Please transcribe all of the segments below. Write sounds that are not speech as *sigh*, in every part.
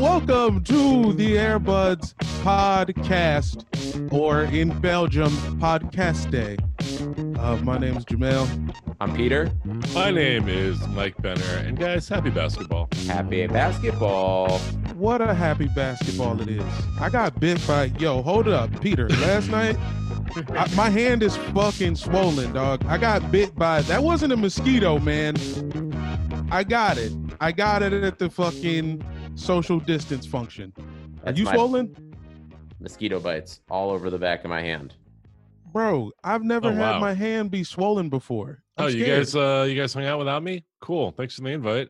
Hello, welcome to the Airbuds podcast, or in Belgium, Podcast Day. Uh, my name is Jamel. I'm Peter. My name is Mike Benner, and guys, happy basketball. Happy basketball. What a happy basketball it is. I got bit by, yo, hold up, Peter. Last night, I, my hand is fucking swollen, dog. I got bit by, that wasn't a mosquito, man. I got it. I got it at the fucking social distance function. Are you swollen? Mosquito bites all over the back of my hand. Bro, I've never Oh, had wow. my hand be swollen before. I'm oh, you guys, uh, you guys hung out without me? Cool. Thanks for the invite.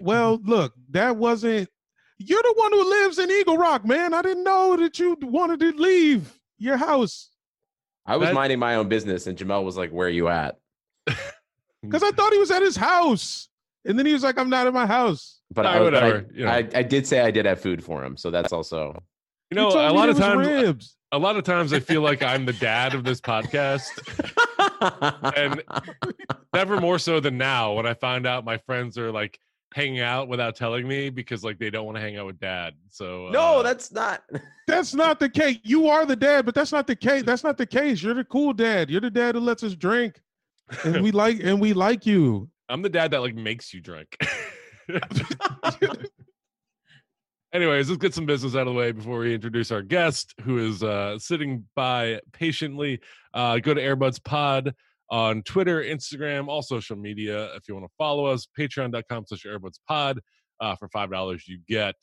Well, *laughs* look, that wasn't. You're the one who lives in Eagle Rock, man. I didn't know that you wanted to leave your house I was That- minding my own business, and Jamel was like, "Where are you at?" *laughs* because I thought he was at his house, and then he was like, "I'm not at my house." But Nah, I, but I- you know. I, I did say I did have food for him, so that's also. You know, a lot of times, ribs. a lot of times, I feel like I'm the dad of this podcast. And- Never more so than now when I find out my friends are like hanging out without telling me because like they don't want to hang out with dad. So no, uh, that's not. *laughs* That's not the case. You are the dad, but that's not the case. That's not the case. You're the cool dad. You're the dad who lets us drink, and we *laughs* like and we like you. I'm the dad that like makes you drink. *laughs* *laughs* Anyways, let's get some business out of the way before we introduce our guest, who is uh, sitting by patiently. Uh, go to Airbuds Pod on Twitter, Instagram, all social media. If you want to follow us, patreon.com slash Airbuds Pod. Uh, for five dollars, you get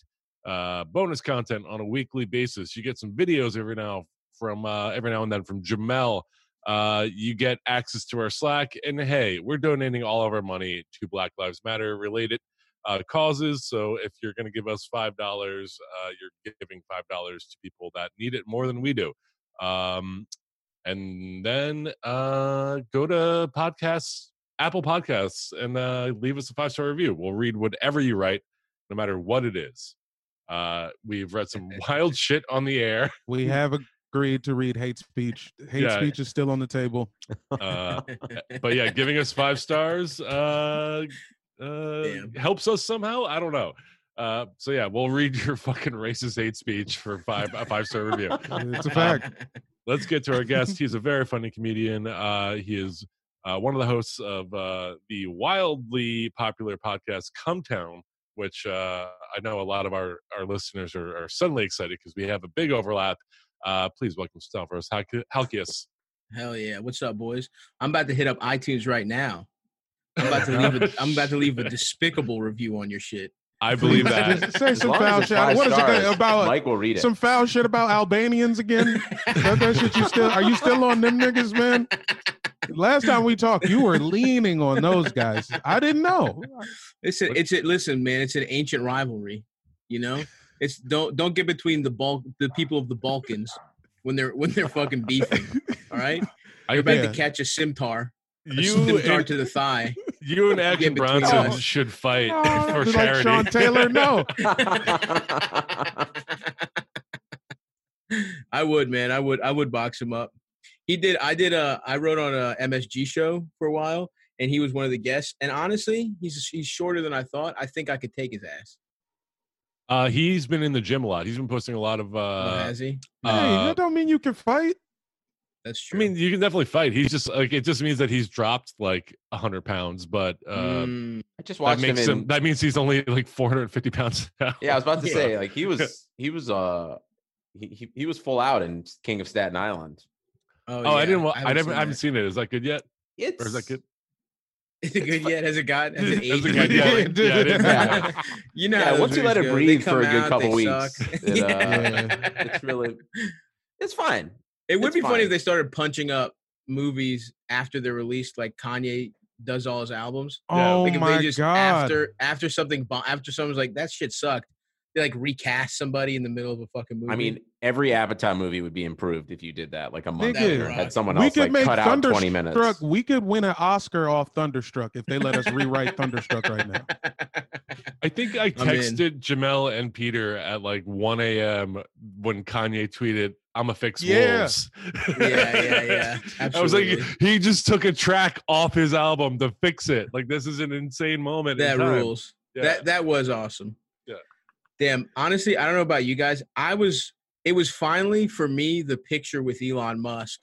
uh, bonus content on a weekly basis. You get some videos every now from uh, every now and then from Jamel. Uh, you get access to our Slack, and hey, we're donating all of our money to Black Lives Matter related uh, causes. So if you're going to give us five dollars, uh, you're giving five dollars to people that need it more than we do. Um, and then uh, go to podcasts, Apple Podcasts, and uh, leave us a five star review. We'll read whatever you write, no matter what it is. Uh, we've read *laughs* some wild shit on the air. We have agreed to read hate speech. Hate Yeah. speech is still on the table. Uh, *laughs* but yeah, giving us five stars uh, uh, Damn. helps us somehow. I don't know. Uh, so yeah, we'll read your *laughs* fucking racist hate speech for five a five star review. *laughs* It's a fact. *laughs* Let's get to our guest. He's a very funny comedian. Uh, he is uh, one of the hosts of uh, the wildly popular podcast Cum Town, which uh, I know a lot of our, our listeners are, are suddenly excited because we have a big overlap. Uh, please welcome Stavros Halki- Halkias. Hell yeah! What's up, boys? I'm about to hit up iTunes right now. I'm about to *laughs* leave. A, I'm about to leave a despicable review on your shit. I believe that. Just say some foul shit. five What is it stars, gonna- about? Mike will read it. Some foul shit about Albanians again? *laughs* that, that shit you still? Are you still on them niggas, man? Last time we talked, you were leaning on those guys. I didn't know. It's a, it's a, listen, man. It's an ancient rivalry. You know, it's don't don't get between the bulk the people of the Balkans when they're when they're fucking beefing. All right, I you're about yeah. to catch a simtar, a you simtar and, to the thigh. *laughs* you and Action Get Bronson us. should fight Oh, *laughs* for like charity. Sean Taylor, no. *laughs* I would, man. I would. I would box him up. He did. I did. A. I wrote on a MSG show for a while, and he was one of the guests. And honestly, he's he's shorter than I thought. I think I could take his ass. Uh, he's been in the gym a lot. He's been posting a lot of. Oh, Uh, has he? hey, uh, that don't mean you can fight. That's true. I mean, you can definitely fight. He's just like it just means that he's dropped like hundred pounds, but uh, Mm, I just that watched him in. him. That means he's only like four hundred and fifty pounds. *laughs* Now. yeah, I was about to Yeah. say like he was he was uh he, he he was full out in King of Staten Island. oh, Oh, I didn't. Wa- I, haven't never. seen I haven't seen it. Is that good yet? It's Or is that good? Is it good yet? Has it got? Has *laughs* it Has aged? it got- yeah, Yeah, yeah, I didn't see Yeah. you know, Yeah, once you let it go. breathe for a good out, couple weeks, it, uh, *laughs* Yeah. it's really It's fine. It would It's be funny if they started punching up movies after they're released, like Kanye does all his albums. Yeah. Oh Like if oh my they just god! after after something after someone's like that shit sucked, they like recast somebody in the middle of a fucking movie. I mean, every Avatar movie would be improved if you did that, like a month Nigga, later, had someone we else could like make cut out twenty minutes. We could win an Oscar off Thunderstruck if they let us rewrite Thunderstruck right now. *laughs* I think I texted Jamel and Peter at like 1 a.m. when Kanye tweeted, "I'm a fix Yeah. wolves." yeah, yeah, yeah. *laughs* I was like, he just took a track off his album to fix it. Like this is an insane moment. in that time. rules. Yeah. That that was awesome. Yeah. Damn. Honestly, I don't know about you guys. I was. It was finally for me the picture with Elon Musk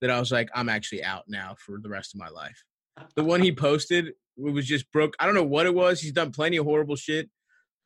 that I was like, I'm actually out now for the rest of my life. The one he posted it was just broke. I don't know what it was. He's done plenty of horrible shit,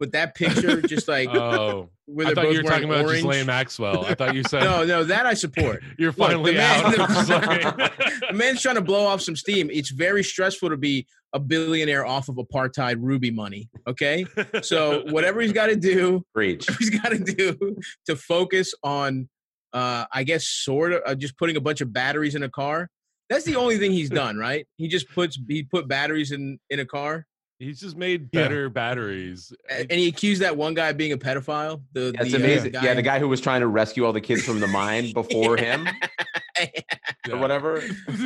but that picture, just like Oh, where I they're thought you were talking wearing about orange. Ghislaine Maxwell. I thought you *laughs* said No, no, that I support. *laughs* you're Look, the finally man- out. *laughs* the- the man's trying to blow off some steam. It's very stressful to be a billionaire off of apartheid Ruby money. Okay, so whatever he's got to do, Breach. he's got to do to focus on, uh, I guess, sort of uh, just putting a bunch of batteries in a car. That's the only thing he's done, right? He just puts he put batteries in in a car, He's just made Yeah. better batteries. and he accused that one guy of being a pedophile. The That's the, uh, amazing. yeah, the guy who was trying to rescue all the kids from the mine *laughs* before him Yeah. *laughs* or whatever.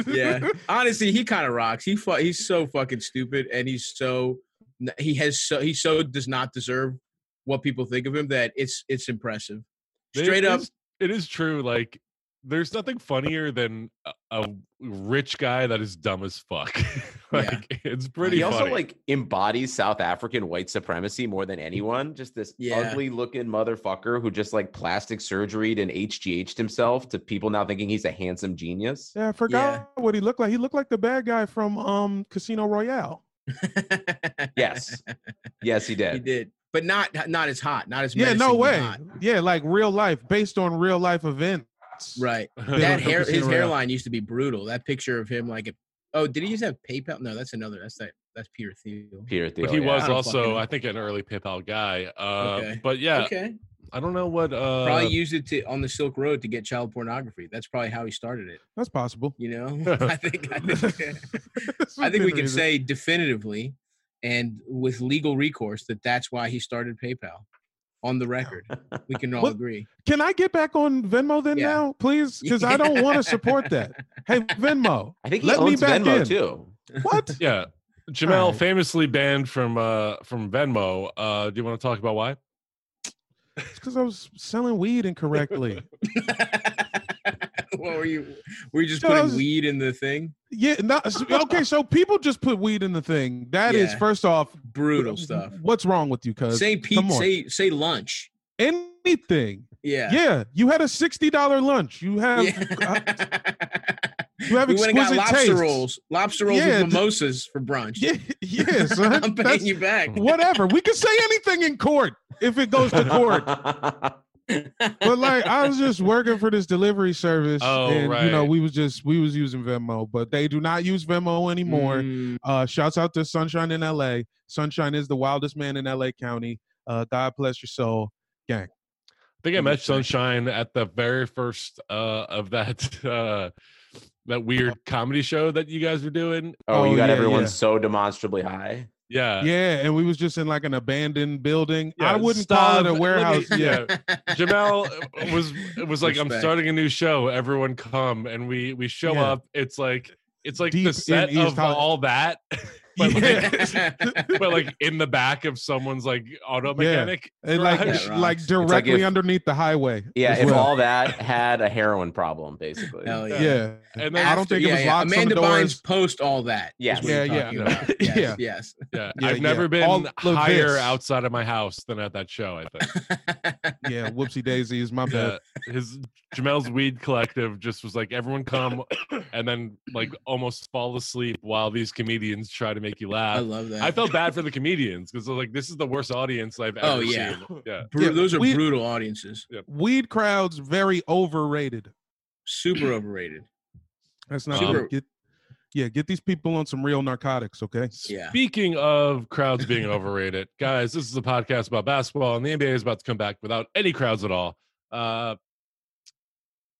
yeah. *laughs* Honestly, he kind of rocks. He fu- he's so fucking stupid, and he's so he has so he so does not deserve what people think of him that it's it's impressive. It Straight up, is- it is true. Like, there's nothing funnier than a, a rich guy that is dumb as fuck. *laughs* like, it's pretty he also like embodies South African white supremacy more than anyone. Just this Yeah. ugly looking motherfucker who just like plastic surgeryed and HGH'd himself to people now thinking he's a handsome genius. Yeah, I forgot what he looked like. He looked like the bad guy from um Casino Royale. *laughs* Yes. Yes, he did. he did. did, but not not as hot, not as Yeah, no way. hot. Yeah, like real life, based on real life events. Right, *laughs* that hair, his hairline used to be brutal. That picture of him, like, oh, did he just have PayPal? No, that's another. That's that. That's Peter Thiel. Peter Thiel. but he yeah. was I also, fucking. I think, an early PayPal guy. Uh, Okay. But yeah, Okay, I don't know what. Uh, probably used it to on the Silk Road to get child pornography. That's probably how he started it. That's possible. You know, *laughs* *laughs* I think I think I think we can say definitively and with legal recourse that that's why he started PayPal. On the record, we can all What- agree. Can I get back on Venmo then Yeah. now, please? *laughs* Because I don't want to support that. Hey, Venmo. *laughs* I think he Let me back Venmo in. too. What? *laughs* Yeah. Jamel Alright. famously banned from uh from Venmo. Uh do you want to talk about why? It's because I was selling weed incorrectly. What were you? Were you just No, putting was- weed in the thing? yeah. No, s- okay, so people just put weed in the thing. That is Yeah. first off Brutal stuff. What's wrong with you, cuz? Say come Pete. on. Say say lunch. anything. Yeah. Yeah, you had a sixty dollar lunch. You have *laughs* you have we went and got exquisite lobster taste. rolls, lobster rolls Yeah, with d- mimosas for brunch. Yeah, yeah, son. *laughs* I'm paying That's- you back. whatever. We can say anything in court if it goes to court. *laughs* but like I was just working for this delivery service, Oh, and you know we was just we was using Venmo, but they do not use Venmo anymore. Mm, Uh, shouts out to Sunshine in L.A. Sunshine is the wildest man in L.A. County. Uh, God bless your soul, gang. I think I met. Sunshine at the very first uh of that *laughs* uh that weird comedy show that you guys were doing. oh, Oh, you got yeah, everyone yeah. so demonstrably high. Yeah. yeah, and we was just in like an abandoned building. Yeah, I wouldn't stop. call it a Let me- warehouse. *laughs* yeah. Jamel uh, *laughs* was it was like I'm starting a new show. Everyone come and we we show Yeah. up. It's like it's like Deep the set of Hollywood. all that, *laughs* but *laughs* like, but like in the back of someone's like auto mechanic. And like garage. Like rocks. directly if- underneath the highway. Yeah, if well. all that had a heroin problem, basically. Hell yeah. yeah. And then I don't After- think it was yeah. locked. Amanda Some doors. Bynes post all that. Yes. Yeah, yeah. *laughs* Yes, Yeah. yes. Yeah, Yeah, I've yeah. never been All higher this. outside of my house than at that show. I think. *laughs* Yeah, *laughs* whoopsie daisies. My bad. Yeah, his Jamel's weed collective just was like everyone come, and then like almost fall asleep while these comedians try to make you laugh. I love that. I felt bad for the *laughs* comedians because like this is the worst audience I've oh, ever Oh, yeah. seen. *laughs* Yeah, Bru- Yeah, those are we- brutal audiences. Weed crowds very overrated. Super overrated. That's not Super- get. Yeah, get these people on some real narcotics, okay? Yeah. Speaking of crowds being *laughs* overrated, guys, this is a podcast about basketball, and the NBA is about to come back without any crowds at all. Uh,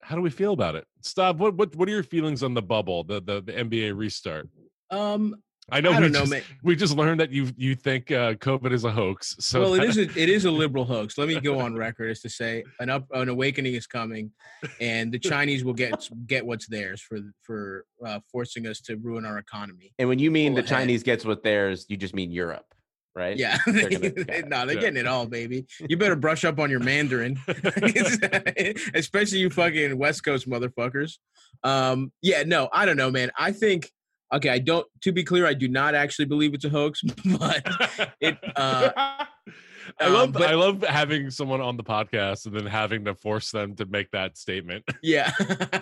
how do we feel about it? Stop. What what what are your feelings on the bubble, the the, the NBA restart? Um, I know I we don't know, just, man. we just learned that you you think uh, COVID is a hoax. So well, it that- is *laughs* a, it is a liberal hoax. Let me go on record as to say an up an awakening is coming, and the Chinese will get get what's theirs for for uh, forcing us to ruin our economy. And when you mean Go the ahead. Chinese gets what theirs, you just mean Europe, right? Yeah, They're gonna- got it. no, they're Yeah. getting it all, baby. You better brush up on your Mandarin, *laughs* especially you fucking West Coast motherfuckers. Um, yeah, no, I don't know, man. I think okay. I don't. To be clear, I do not actually believe it's a hoax, *laughs* but it. Uh, *laughs* I um, love but- I love having someone on the podcast and then having to force them to make that statement. *laughs* yeah,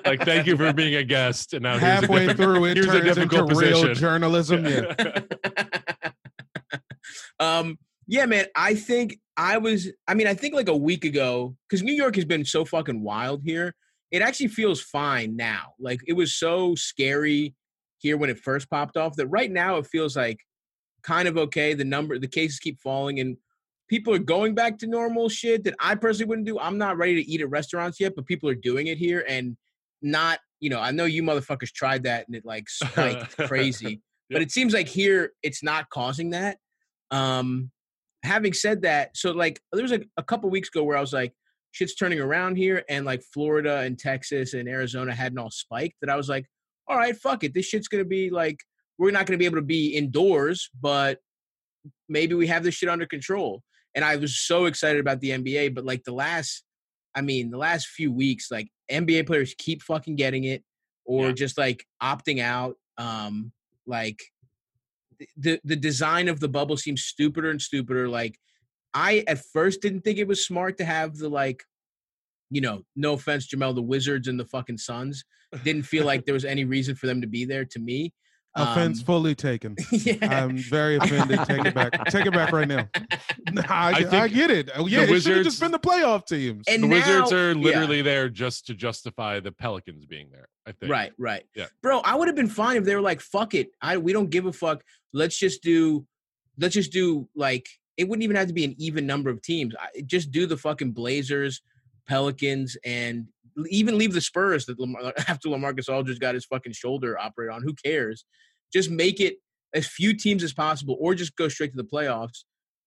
like, thank you for being a guest. And now here's a Halfway through, it here's a turns into difficult real position. journalism. Yeah. um yeah man i think i was i mean i think like a week ago because new york has been so fucking wild here it actually feels fine now like it was so scary here when it first popped off that right now it feels like kind of okay the number the cases keep falling and people are going back to normal shit that i personally wouldn't do. I'm not ready to eat at restaurants yet but people are doing it here and not you know i know you motherfuckers tried that and it like spiked crazy *laughs* but it seems like here it's not causing that. Um having said that so like there was like a couple weeks ago where i was like shit's turning around here and like florida and texas and arizona hadn't all spiked that i was like all right fuck it this shit's gonna be like we're not gonna be able to be indoors but maybe we have this shit under control and i was so excited about the nba but like the last i mean the last few weeks like nba players keep fucking getting it or Yeah. just like opting out um like the the design of the bubble seems stupider and stupider like i at first didn't think it was smart to have the like you know no offense jamel the wizards and the fucking suns didn't feel like *laughs* there was any reason for them to be there to me Offense Um, fully taken. *laughs* yeah I'm very offended. Take it back. Take it back right now. *laughs* Nah, I, I I, get it. Oh, yeah, it should have Wizards- just been the playoff teams. And the Wizards now- are yeah. literally there just to justify the Pelicans being there. I think. Right, right. Yeah. Bro, I would have been fine if they were like, fuck it. I we don't give a fuck. Let's just do let's just do like it wouldn't even have to be an even number of teams. I, just do the fucking Blazers, Pelicans, and even leave the Spurs that Lamar, *laughs* after Lamarcus Aldridge got his fucking shoulder operated on. Who cares? Just make it as few teams as possible, or just go straight to the playoffs.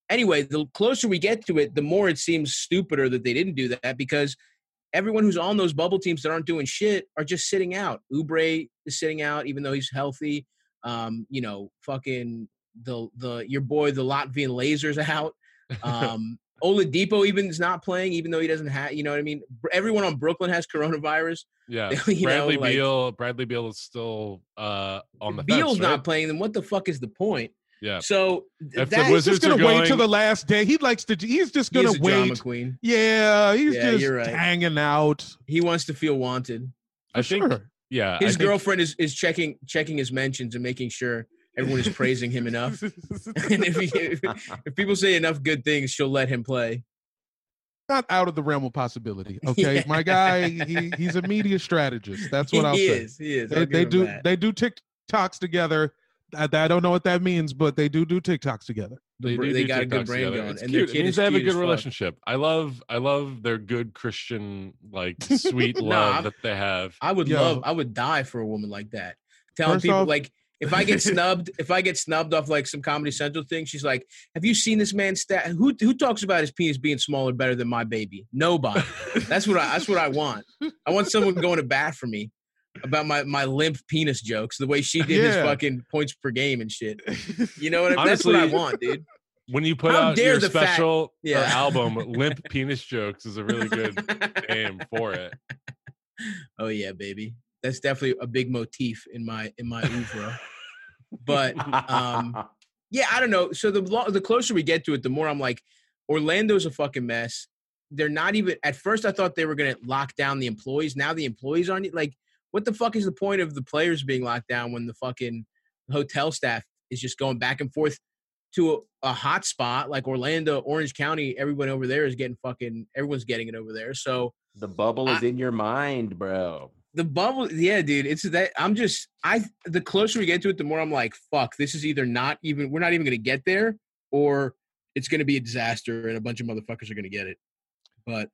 Anyway, the closer we get to it, the more it seems stupider that they didn't do that because everyone who's on those bubble teams that aren't doing shit are just sitting out. Oubre is sitting out, even though he's healthy. Um, you know, fucking the the your boy the Latvian lasers out. *laughs* Um, Oladipo even is not playing, even though he doesn't have. You know what I mean? Everyone on Brooklyn has coronavirus. Yeah. *laughs* You know, Bradley like- Beal. Bradley Beal is still uh, on the Beal's fence, right? not playing. Then what the fuck is the point? Yeah. So If the that- He's just gonna are wait going- till the last day. He likes to. He's just gonna drama wait. queen. Yeah, he's Yeah, just right. hanging out. He wants to feel wanted. I For think. sure. Yeah. I His think- girlfriend is, is checking checking his mentions and making sure everyone is praising him enough. *laughs* and if, he, if, if people say enough good things, she'll let him play. Not out of the realm of possibility. *laughs* Okay, Yeah. my guy, he, he's a media strategist. That's what I'll he say. is. He is. They, they do. that. They do TikToks together. I, I don't know what that means, but they do do TikToks together. They, br- do they do got a good TikToks brain together. going, It's and their cute. It kid means they have a cute as good fuck. relationship. I love, I love their good Christian, like sweet *laughs* No, love I'm- that they have. I would Yo. love. I would die for a woman like that. Telling First people off- like. If I get *laughs* snubbed, if I get snubbed off like some Comedy Central thing, she's like, "Have you seen this man's stat? Who who talks about his penis being smaller better than my baby? Nobody. That's what I. That's what I want. I want someone going to bat for me about my my limp penis jokes, the way she did his fucking points per game and shit. You know what? I mean? That's what I Honestly- want, dude. When you put How out your the special or Yeah. album, *laughs* "Limp Penis Jokes" is a really good name for it. oh yeah, baby. That's definitely a big motif in my in my oeuvre. but um, yeah, I don't know. So the lo- the closer we get to it, the more I'm like, Orlando's a fucking mess. They're not even. At first, I thought they were gonna lock down the employees. Now the employees aren't. Like, what the fuck is the point of the players being locked down when the fucking hotel staff is just going back and forth to a, a hot spot like Orlando, Orange County? Everyone over there is getting fucking. Everyone's getting it over there. So the bubble is in your mind, bro. The bubble, yeah, dude. It's that I'm just I. The closer we get to it, the more I'm like, fuck. This is either not even. We're not even gonna get there, or it's gonna be a disaster, and a bunch of motherfuckers are gonna get it. But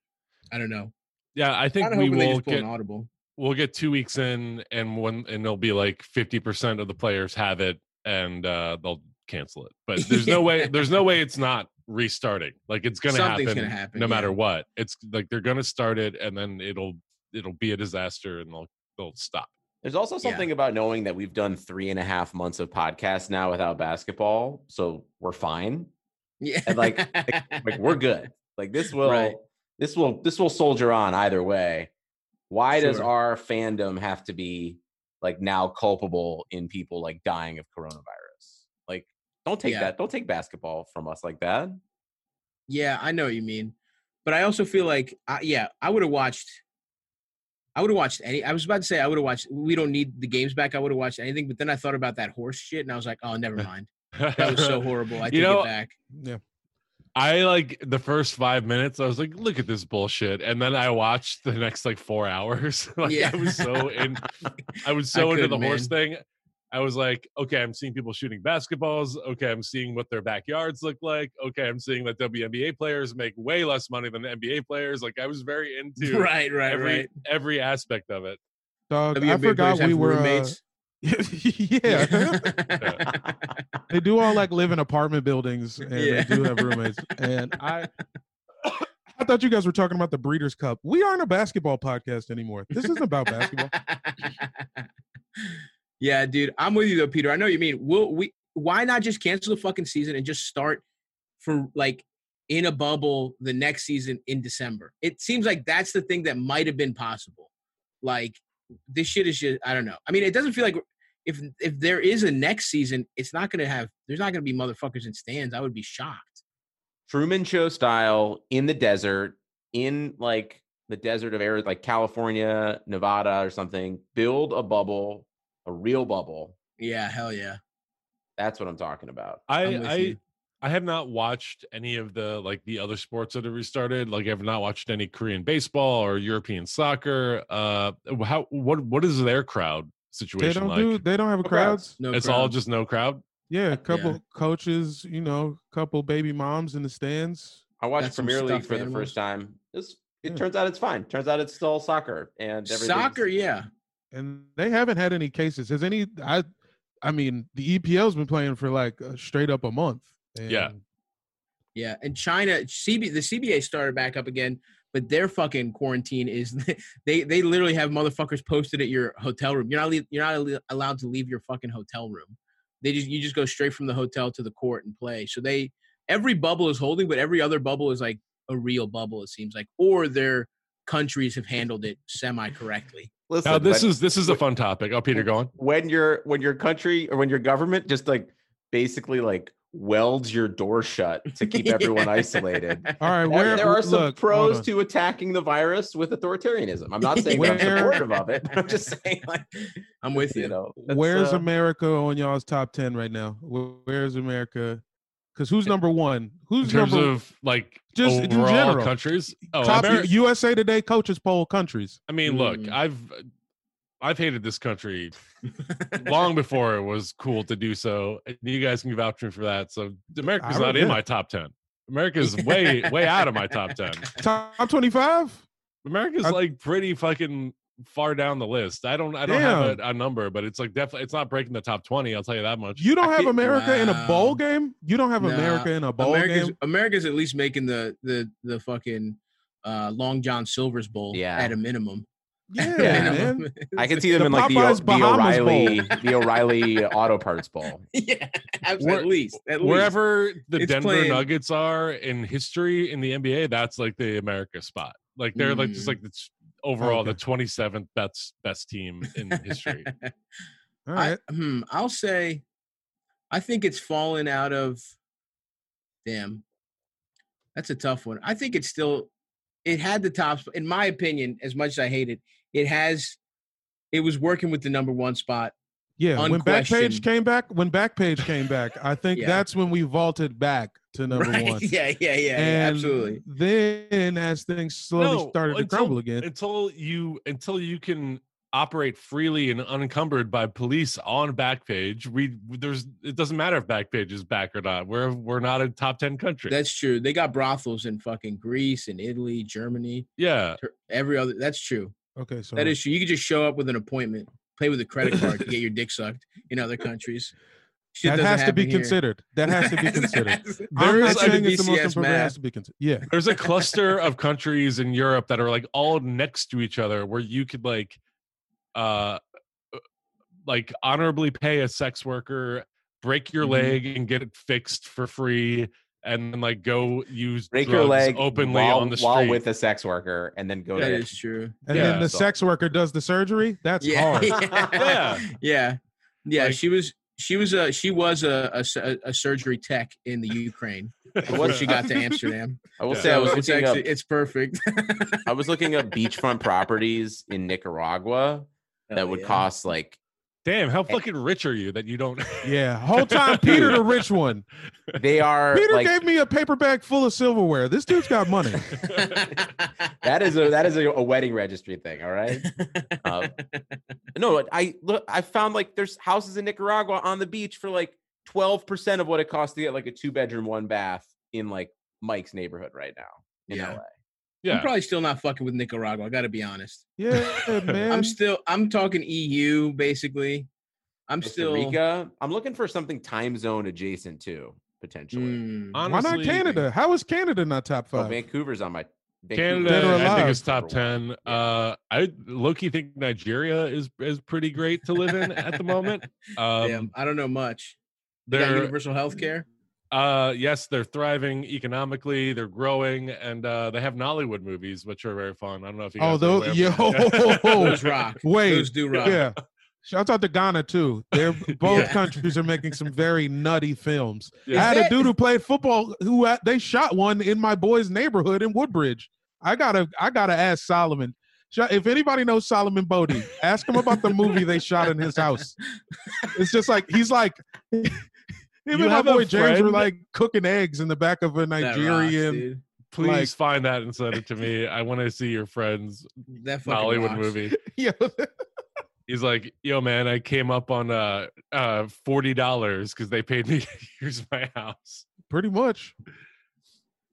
I don't know. Yeah, I think we will get an audible. we'll get two weeks in, and one and it'll be like fifty percent of the players have it, and uh, they'll cancel it. But there's no way. There's no way it's not restarting. Like it's gonna happen. gonna happen, no matter what. It's like they're gonna start it, and then it'll it'll be a disaster, and they'll they'll stop. There's also Yeah. something about knowing that we've done three and a half months of podcasts now without basketball, so we're fine. Yeah. And like, like we're good. *laughs* Like this will, Right. this will, this will soldier on either way. Why does our fandom have to be like now culpable in people like dying of coronavirus? Like, don't take Yeah. that. Don't take basketball from us like that. Yeah, I know what you mean, but I also feel like, I, yeah, I would have watched. I would have watched any. I was about to say I would have watched. We don't need the games back. I would have watched anything, but then I thought about that horse shit, and I was like, oh, never *laughs* mind. That was so horrible. I take You know, it back. Yeah. I like the first five minutes. I was like, "Look at this bullshit," and then I watched the next like four hours. *laughs* like Yeah. I was so in. *laughs* I was I into the couldn't, horse thing. I was like, "Okay, I'm seeing people shooting basketballs. Okay, I'm seeing what their backyards look like. Okay, I'm seeing that WNBA players make way less money than NBA players. Like I was very *laughs* into Right, right, every right. every aspect of it. Dog, I forgot we were. Uh, *laughs* yeah. *laughs* they do all like live in apartment buildings and Yeah. they do have roommates. And I *coughs* I thought you guys were talking about the Breeders' Cup. We aren't a basketball podcast anymore. This isn't about basketball. Yeah, dude, I'm with you though, Peter. I know you mean. Will we? Why not just cancel the fucking season and just start for like in a bubble the next season in December? It seems like that's the thing that might have been possible. Like this shit is just I don't know. I mean, it doesn't feel like if if there is a next season, it's not gonna have. There's not gonna be motherfuckers in stands. I would be shocked. Truman Show style in the desert, in like the desert of air, like California, Nevada, or something. Build a bubble, a real bubble. Yeah, hell yeah. That's what I'm talking about. I I'm with I you. I have not watched any of the like the other sports that have restarted. Like I've not watched any Korean baseball or European soccer. Uh, how what what is their crowd They situation don't like? do they don't have a No crowds. crowds. No, it's all just no crowd. Yeah, a couple Yeah. coaches, you know, a couple baby moms in the stands. I watched Got some Premier League stuffed for the first time. It's, it Yeah. turns out it's fine. Turns out it's still soccer and everything's- soccer. Yeah, And they haven't had any cases. Has any I I mean, the EPL's been playing for like uh, straight up a month. Yeah. and Yeah, and China, CB, the CBA started back up again, but their fucking quarantine is *laughs* they they literally have motherfuckers posted at your hotel room. You're not le- you're not allowed to leave your fucking hotel room. They just you just go straight from the hotel to the court and play. So they every bubble is holding, but every other bubble is like a real bubble. It seems like, or their countries have handled it semi correctly. Listen, Now this when- is this is a fun topic. Oh, Peter, go on. when your when your country or when your government just like basically like welds your door shut to keep *laughs* everyone Yeah. isolated. *laughs* all right, There, where there are some look, pros to attacking the virus with authoritarianism. I'm not saying I'm supportive of it. I'm just saying like I'm with you. you know Where's uh, America on y'all's top ten right now? Where's America? Because who's number one? Who's in terms number of like Just in overall general. countries. Oh, top Ameri- USA Today coaches poll countries? I mean, look, Mm. I've I've hated this country *laughs* long before it was cool to do so. and You guys can vouch for me for that. So America's I not in yeah. my top ten. America's *laughs* way way out of my top ten. Top twenty five? America's I- like pretty fucking far down the list. I don't I don't have a, a number, but it's like definitely it's not breaking the top twenty. I'll tell you that much. You don't I have can't- America in a bowl game? You don't have Nah, America in a bowl America's game? America's at least making the the the fucking uh, Long John Silver's bowl Yeah. at a minimum. Yeah, *laughs* Yeah. man. I can see them The in like the, Popeyes the Bahamas O'Reilly the O'Reilly Auto Parts Bowl. *laughs* yeah, abs- Where- at least at least. Wherever the It's Denver playing- Nuggets are in history in the NBA, that's like the America spot. Like they're like just Mm. like the t- overall Okay. the twenty seventh best best team in history. *laughs* All I, hmm, I'll say, I think it's fallen out of. Damn, that's a tough one. I think it's still, it had the top. In my opinion, as much as I hate it, it has. It was working with the number one spot. Yeah, when Backpage came back, when Backpage came back, I *laughs* think Yeah. that's when we vaulted back to number right? one. *laughs* Yeah, yeah, yeah, yeah, and absolutely. Then, as things slowly No, started to crumble again, until you until you can operate freely and unencumbered by police on Backpage. We there's it doesn't matter if Backpage is back or not. We're we're not a top ten country. That's true. They got brothels in fucking Greece and Italy, Germany, yeah. Every other. That's true. Okay, so That is true. You could just show up with an appointment, pay with a credit card to get your dick sucked in other countries. Shit that has to be here. considered. That has to be *laughs* considered. I'm not a saying it's the most BCS appropriate. It has to be considered. Yeah. There's a cluster of countries in Europe that are like all next to each other where you could like uh like honorably pay a sex worker, break your Mhm. leg and get it fixed for free and then like go use Break your leg openly while, on the street. while with a sex worker, and then go That to is true. And Yeah. then the So- sex worker does the surgery. That's Yeah, hard. *laughs* yeah, yeah, yeah. Like- she was. She was a she was a, a a surgery tech in the Ukraine before she got to Amsterdam. *laughs* I will Yeah. say I was it's looking actually up. it's perfect. I was looking up beachfront properties in Nicaragua that Hell would oh, yeah. cost like Damn, how fucking rich are you that you don't *laughs* Yeah. Whole time Peter the rich one. they are Peter like gave me a paper bag full of silverware. This dude's got money. *laughs* that is a that is a, a wedding registry thing. All right. Um, no, I look. I found like there's houses in Nicaragua on the beach for like twelve percent of what it costs to get like a two bedroom, one bath in like Mike's neighborhood right now in Yeah. LA. Yeah. I'm probably still not fucking with Nicaragua. I got to be honest. Yeah, *laughs* man. I'm still. I'm talking EU basically. I'm Costa still. Rica. I'm looking for something time zone adjacent to potentially. Mm. Why not Canada? How is Canada not top Well, five? Vancouver's on my Canada, I think alive. is top ten. Uh, I low key think Nigeria is is pretty great to live in at the moment. *laughs* Um, Damn, I don't know much. They got universal health care. Uh, yes, they're thriving economically. They're growing, and uh, they have Nollywood movies, which are very fun. I don't know if you. Oh, guys are aware those of yo. *laughs* Those rock. wait, Those do rock. yeah. Shout out to Ghana too. They're *laughs* both Yeah. countries are making some very nutty films. Yeah. I had Is a dude who played football who uh, they shot one in my boy's neighborhood in Woodbridge. I gotta I gotta ask Solomon. If anybody knows Solomon Bodie, ask him about the movie they shot in his house. It's just like he's like him You and my have a boy James were like cooking eggs in the back of a That rocks, Nigerian. Please like- find that and send it to me. I want to see your friend's That fucking Nollywood rocks. movie. *laughs* Yeah. He's like, "Yo, man, I came up on uh uh forty dollars because they paid me *laughs* to use my house." Pretty much.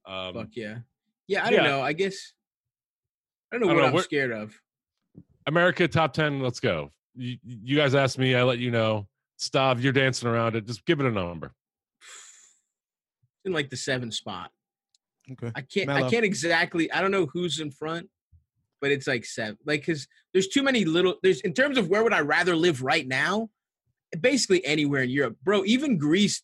Um, Fuck yeah. Yeah, I don't Yeah. know. I guess I don't know I don't what know, I'm we're- scared of. America top ten. Let's go. You, you guys asked me. I let you know. Stav, you're dancing around it. Just give it a number. In like the seven spot. Okay. I can't I can't exactly I don't know who's in front, but it's like seven. Like cause there's too many little there's in terms of where would I rather live right now? Basically anywhere in Europe. Bro, even Greece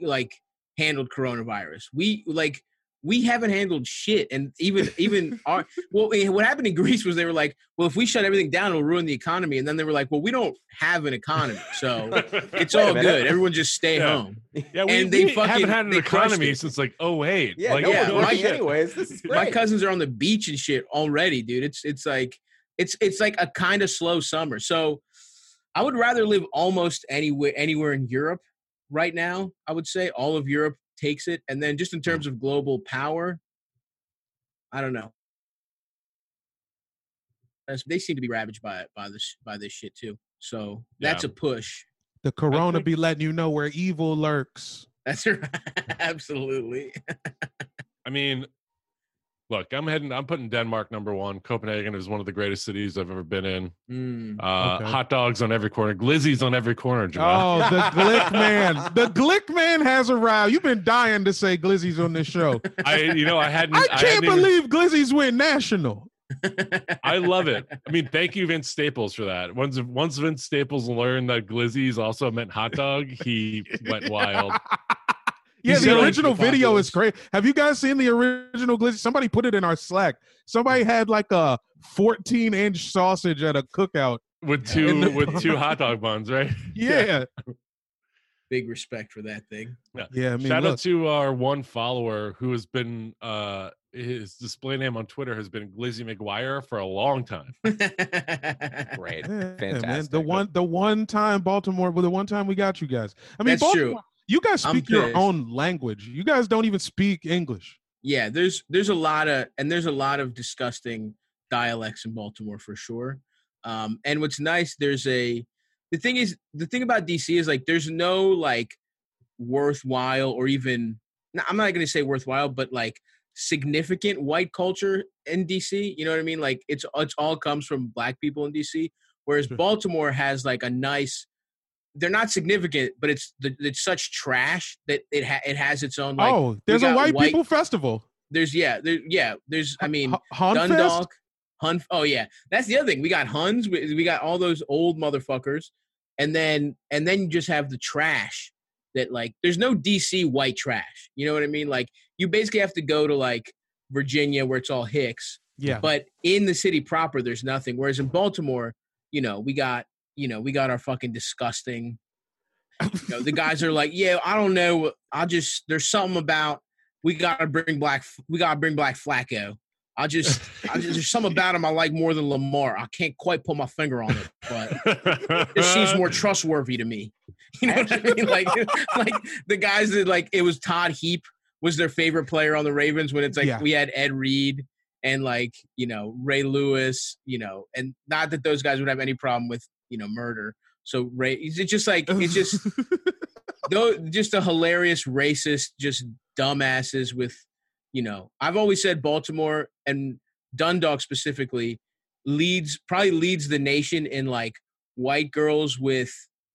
like handled coronavirus. We like we haven't handled shit and even even *laughs* our well eh, what happened in Greece was they were like, well if we shut everything down it'll ruin the economy and then they were like, well we don't have an economy. So *laughs* it's all good. Everyone just stay Yeah. home. yeah, we, and they we fucking- haven't had an economy since like oh eight. Yeah, like, no yeah, my- anyways. This is great. my cousins are on the beach and shit already, dude. It's it's like it's it's like a kind of slow summer. So I would rather live almost anywhere anywhere in Europe right now. I would say all of Europe takes it, and then just in terms of global power, I don't know. They seem to be ravaged by it by this by this shit too. So that's Yeah. a push. The corona think- be letting you know where evil lurks. That's *laughs* right. absolutely. *laughs* I mean, look, I'm heading. I'm putting Denmark number one. Copenhagen is one of the greatest cities I've ever been in. Mm. Uh, Okay. Hot dogs on every corner, glizzies on every corner. Jamal. Oh, the *laughs* Glick man. The Glick man has arrived. You've been dying to say Glizzies on this show. *laughs* I, you know, I hadn't. I I can't hadn't even- believe Glizzies went national. *laughs* I love it. I mean, thank you, Vince Staples, for that. Once once Vince Staples learned that glizzies also meant hot dog, he went wild. Yeah, He's the original video is populous. great. Have you guys seen the original Glizzy? Somebody put it in our Slack. Somebody had like a 14 inch sausage at a cookout. With two the- with *laughs* two hot dog buns, right? Yeah. Big respect for that thing. Yeah, I mean, Shout look, out to our one follower who has been uh his display name on Twitter has been Glizzy McGuire for a long time. *laughs* Great. yeah, man, Fantastic. the one the one time Baltimore, well, the one time we got you guys. I mean, That's Baltimore, true. You guys speak your own language. You guys don't even speak English. yeah there's there's a lot of and there's a lot of disgusting dialects in baltimore for sure Um, and what's nice, there's a the thing is the thing about DC is like there's no like worthwhile or even I'm not gonna say worthwhile, but like significant white culture in DC. You know what I mean? Like it's it's all comes from black people in DC. Whereas Baltimore has like a nice. They're not significant, but it's the, it's such trash that it ha- it has its own. Like, oh, there's a got white, people festival. There's yeah, there, yeah. There's I mean H- Dundalk, Hun. Oh yeah, that's the other thing. We got Huns. We, we got all those old motherfuckers, and then and then you just have the trash that like. There's no DC white trash. You know what I mean? Like you basically have to go to like Virginia where it's all Hicks, Yeah. but in the city proper, there's nothing. Whereas in Baltimore, you know, we got you know we got our fucking disgusting. You know, the *laughs* guys are like, yeah, I don't know. I'll just there's something about we gotta bring black we gotta bring black Flacco. I just, I just there's something about him I like more than Lamar. I can't quite put my finger on it, but it seems more trustworthy to me. *laughs* You know what I *laughs* mean? Like, like the guys that like it was Todd Heap was their favorite player on the Ravens when it's like Yeah. we had Ed Reed and like you know Ray Lewis, you know, and not that those guys would have any problem with you know murder. So Ray, it's just like it's just *laughs* though just a hilarious racist, just dumbasses with, you know, I've always said Baltimore and Dundalk specifically leads probably leads the nation in like white girls with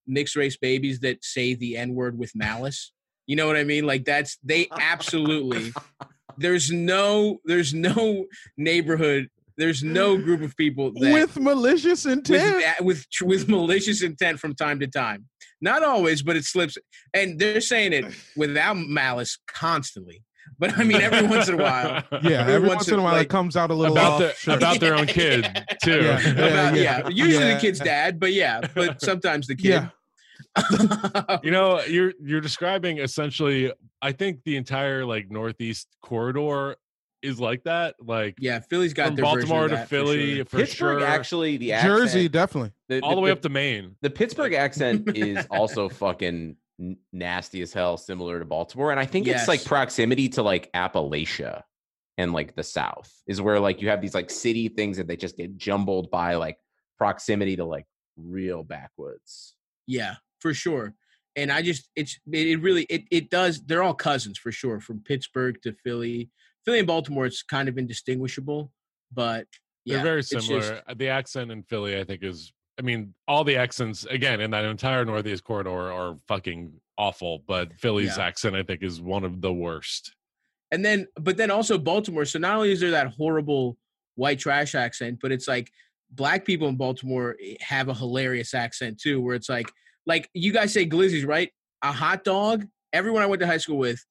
mixed race babies that say the N word with malice. You know what I mean? Like that's they absolutely *laughs* there's no there's no neighborhood there's no group of people that with malicious intent. that- with with malicious intent from time to time. Not always, but it slips. And they're saying it without malice constantly. But I mean, every once in a while. *laughs* yeah, every every once once in- in a while like- it comes out a little about off. their Sure. about their own *laughs* kid too. Yeah. About- yeah, usually yeah. the kid's dad, but yeah, but *laughs* sometimes the kid. Yeah. you know you're you're describing essentially i think the entire like northeast corridor is like that like yeah, Philly's got from their version of baltimore to that for philly sure. for, Pittsburgh sure actually the accent, Jersey, definitely. the, all the way up to maine the Pittsburgh accent *laughs* is also fucking nasty as hell, similar to Baltimore. And I think it's like proximity to like Appalachia and like the South is where like you have these like city things that they just get jumbled by like proximity to like real backwoods. Yeah, for sure. And I just it's it, it really it it does they're all cousins for sure from Pittsburgh to Philly. Philly and Baltimore it's kind of indistinguishable, but yeah, they're very it's just- similar Uh, the accent in philly i think is i mean all the accents again in that entire northeast corridor are fucking awful but philly's Yeah. accent i think is one of the worst and then but then also Baltimore. So not only is there that horrible white trash accent, but it's like black people in Baltimore eh, have a hilarious accent too, where it's like like you guys say glizzies, right? A hot dog. Everyone I went to high school with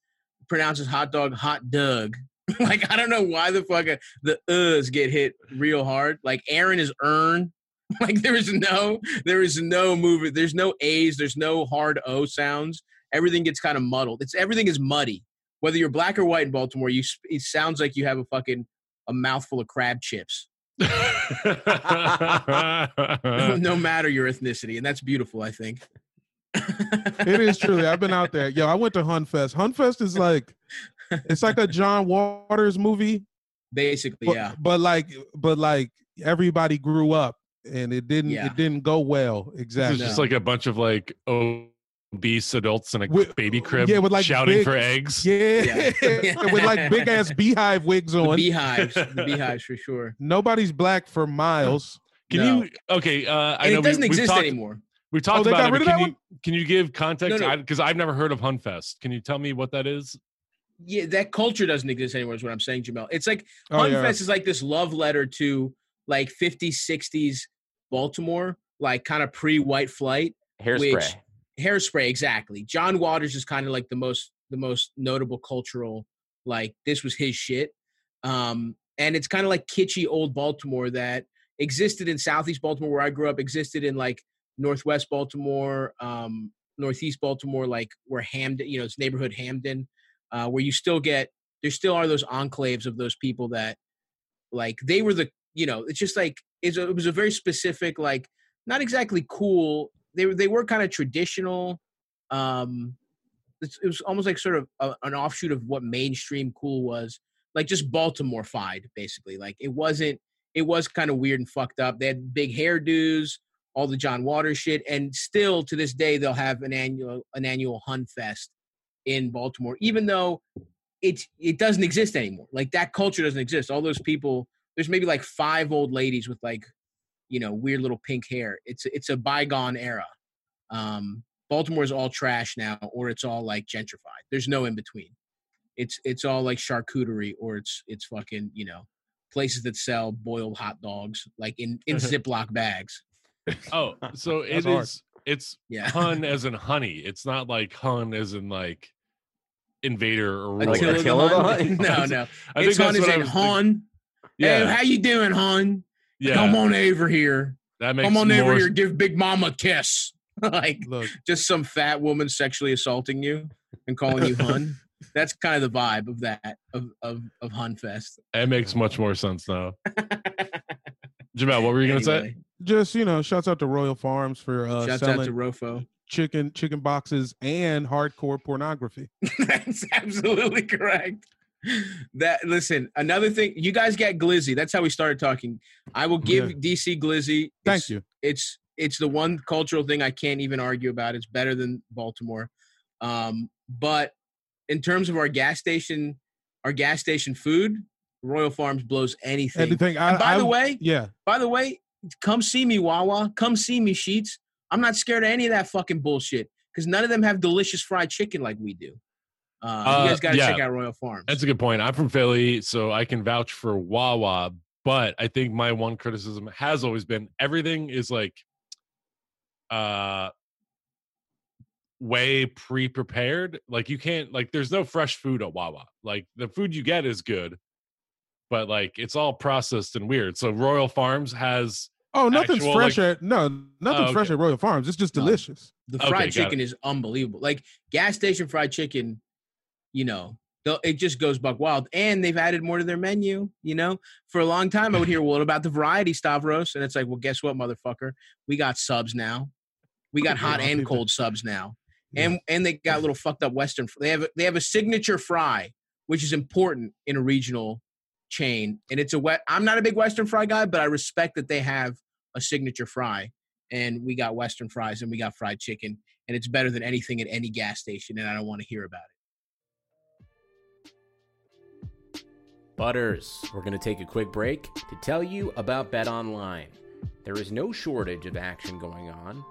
pronounces hot dog hot dog. *laughs* like I don't know why the fuck uh, the uhs get hit real hard. Like Aaron is earn. *laughs* Like there is no there is no movement. There's no A's. There's no hard O sounds. Everything gets kind of muddled. It's everything is muddy. Whether you're black or white in Baltimore, you it sounds like you have a fucking a mouthful of crab chips. *laughs* no matter your ethnicity, and that's beautiful. I think. It is truly. I've been out there. Yo, I went to HonFest. HonFest is like it's like a John Waters movie, Basically, but, yeah. but like but like everybody grew up and it didn't Yeah. it didn't go well. Exactly. It's just like a bunch of like obese adults in a With- baby crib yeah, with, like, shouting big- for eggs. yeah. Yeah. *laughs* with like *laughs* big ass beehive wigs The on. beehives, the *laughs* beehives for sure. Nobody's black for miles. Can No. you? Okay, uh, I And know it doesn't we, exist we've talked, anymore. We talked Oh, about it. rid but of can you can you give context? No, no. Because I've never heard of HonFest. Can you tell me what that is? Yeah, that culture doesn't exist anymore. Is what I'm saying, Jamel. It's like Oh, HonFest yeah. is like this love letter to like 50s, 60s Baltimore, like kind of pre-white flight. Hairspray. Which- hairspray exactly john waters is kind of like the most the most notable cultural like this was his shit um and it's kind of like kitschy old baltimore that existed in southeast baltimore where i grew up existed in like northwest baltimore um northeast baltimore like where hampden you know it's neighborhood hampden uh where you still get there still are those enclaves of those people that like they were the you know it's just like it's a, it was a very specific like not exactly cool they they were kind of traditional um it was almost like sort of a, an offshoot of what mainstream cool was like just baltimore fied basically like it wasn't it was kind of weird and fucked up. They had big hairdos, all the John Waters shit, and still to this day they'll have an annual an annual Hun Fest in Baltimore, even though it's it doesn't exist anymore. Like that culture doesn't exist. All those people, there's maybe like five old ladies with like, you know, weird little pink hair. It's it's a bygone era. Um, Baltimore's all trash now, or it's all like gentrified. There's no in between. It's it's all like charcuterie, or it's it's fucking you know places that sell boiled hot dogs like in in *laughs* Ziploc bags. Oh, so it That's hard. is. It's Yeah. hun *laughs* as in honey. It's not like hun as in like invader or Like roar. Attila the Attila the Hun? Hun? no, no. I it's Hun that's is what I in was. Hun. Yeah, Hey, how you doing, Hun? yeah. Come on over here. That makes Come on over here. Give Big Mama a kiss. *laughs* like Look, just some fat woman sexually assaulting you and calling you Hun. *laughs* That's kind of the vibe of that of of of Hon Fest. It makes much more sense now. *laughs* Jamel, what were you gonna say? Just you know, shouts out to Royal Farms for uh, Shouts out selling to Rofo. Chicken chicken boxes and hardcore pornography. *laughs* That's absolutely correct. That listen, another thing, you guys get Glizzy. That's how we started talking. I will give Yeah. DC Glizzy. Thank It's- you. It's it's the one cultural thing I can't even argue about. It's better than Baltimore. Um, but in terms of our gas station, our gas station food, Royal Farms blows anything. Anything. I, And by I, the way, yeah, by the way, come see me, Wawa. Come see me, Sheetz. I'm not scared of any of that fucking bullshit because none of them have delicious fried chicken like we do. Uh, Uh, you guys got to yeah. check out Royal Farms. That's a good point. I'm from Philly, so I can vouch for Wawa. But I think my one criticism has always been everything is like uh way pre-prepared. Like you can't like there's no fresh food at Wawa. Like the food you get is good, but like it's all processed and weird. So Royal Farms has Oh, nothing's Actual, fresh like- at no, nothing's Oh, fresh okay. at Royal Farms. It's just No. delicious. the fried got it. chicken is unbelievable. Like gas station fried chicken, you know, it just goes buck wild. And they've added more to their menu. You know, for a long time I would hear, "Well, what about the variety, Stavros?" And it's like, well, guess what, motherfucker? We got subs now. We got hot and cold subs now. and and they got a little fucked up Western. They have they have a signature fry, which is important in a regional chain, and it's a wet. I'm not a big Western fry guy, but I respect that they have a signature fry, and we got Western fries and we got fried chicken, and it's better than anything at any gas station, and I don't want to hear about it. Butters, we're going to take a quick break to tell you about Bet Online. There is no shortage of action going on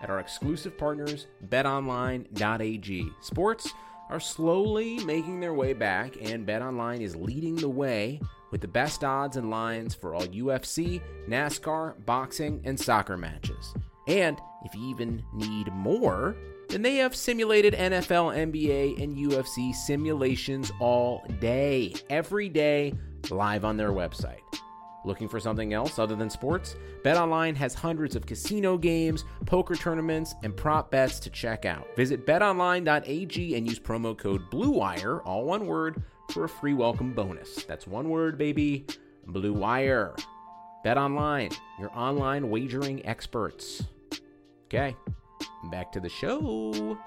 at our exclusive partners, betonline.ag. Sports are slowly making their way back, and BetOnline is leading the way with the best odds and lines for all UFC, NASCAR, boxing, and soccer matches. And if you even need more, then they have simulated NFL, NBA, and UFC simulations all day, every day, live on their website. Looking for something else other than sports? BetOnline has hundreds of casino games, poker tournaments, and prop bets to check out. Visit betonline.ag and use promo code BLUEWIRE, all one word, for a free welcome bonus. That's one word, baby. Blue Wire. BetOnline, your online wagering experts. Okay, back to the show.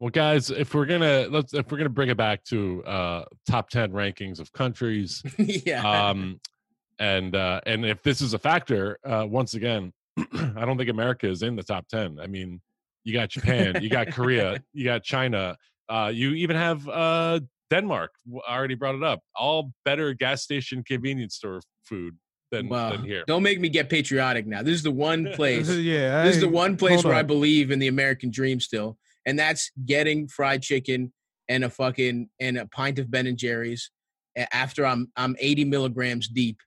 Well, guys, if we're gonna let's if we're gonna bring it back to uh top ten rankings of countries, *laughs* yeah. um, and uh, and if this is a factor, uh, once again, *clears throat* I don't think America is in the top ten. I mean, you got Japan, you got Korea, *laughs* you got China, uh, you even have uh, Denmark. I already brought it up. All better gas station convenience store food than Well, than here. don't make me get patriotic now. This is the one *laughs* place. yeah, this is the one place where I believe in the American dream still, and that's getting fried chicken and a fucking and a pint of Ben and Jerry's after I'm I'm 80 milligrams deep.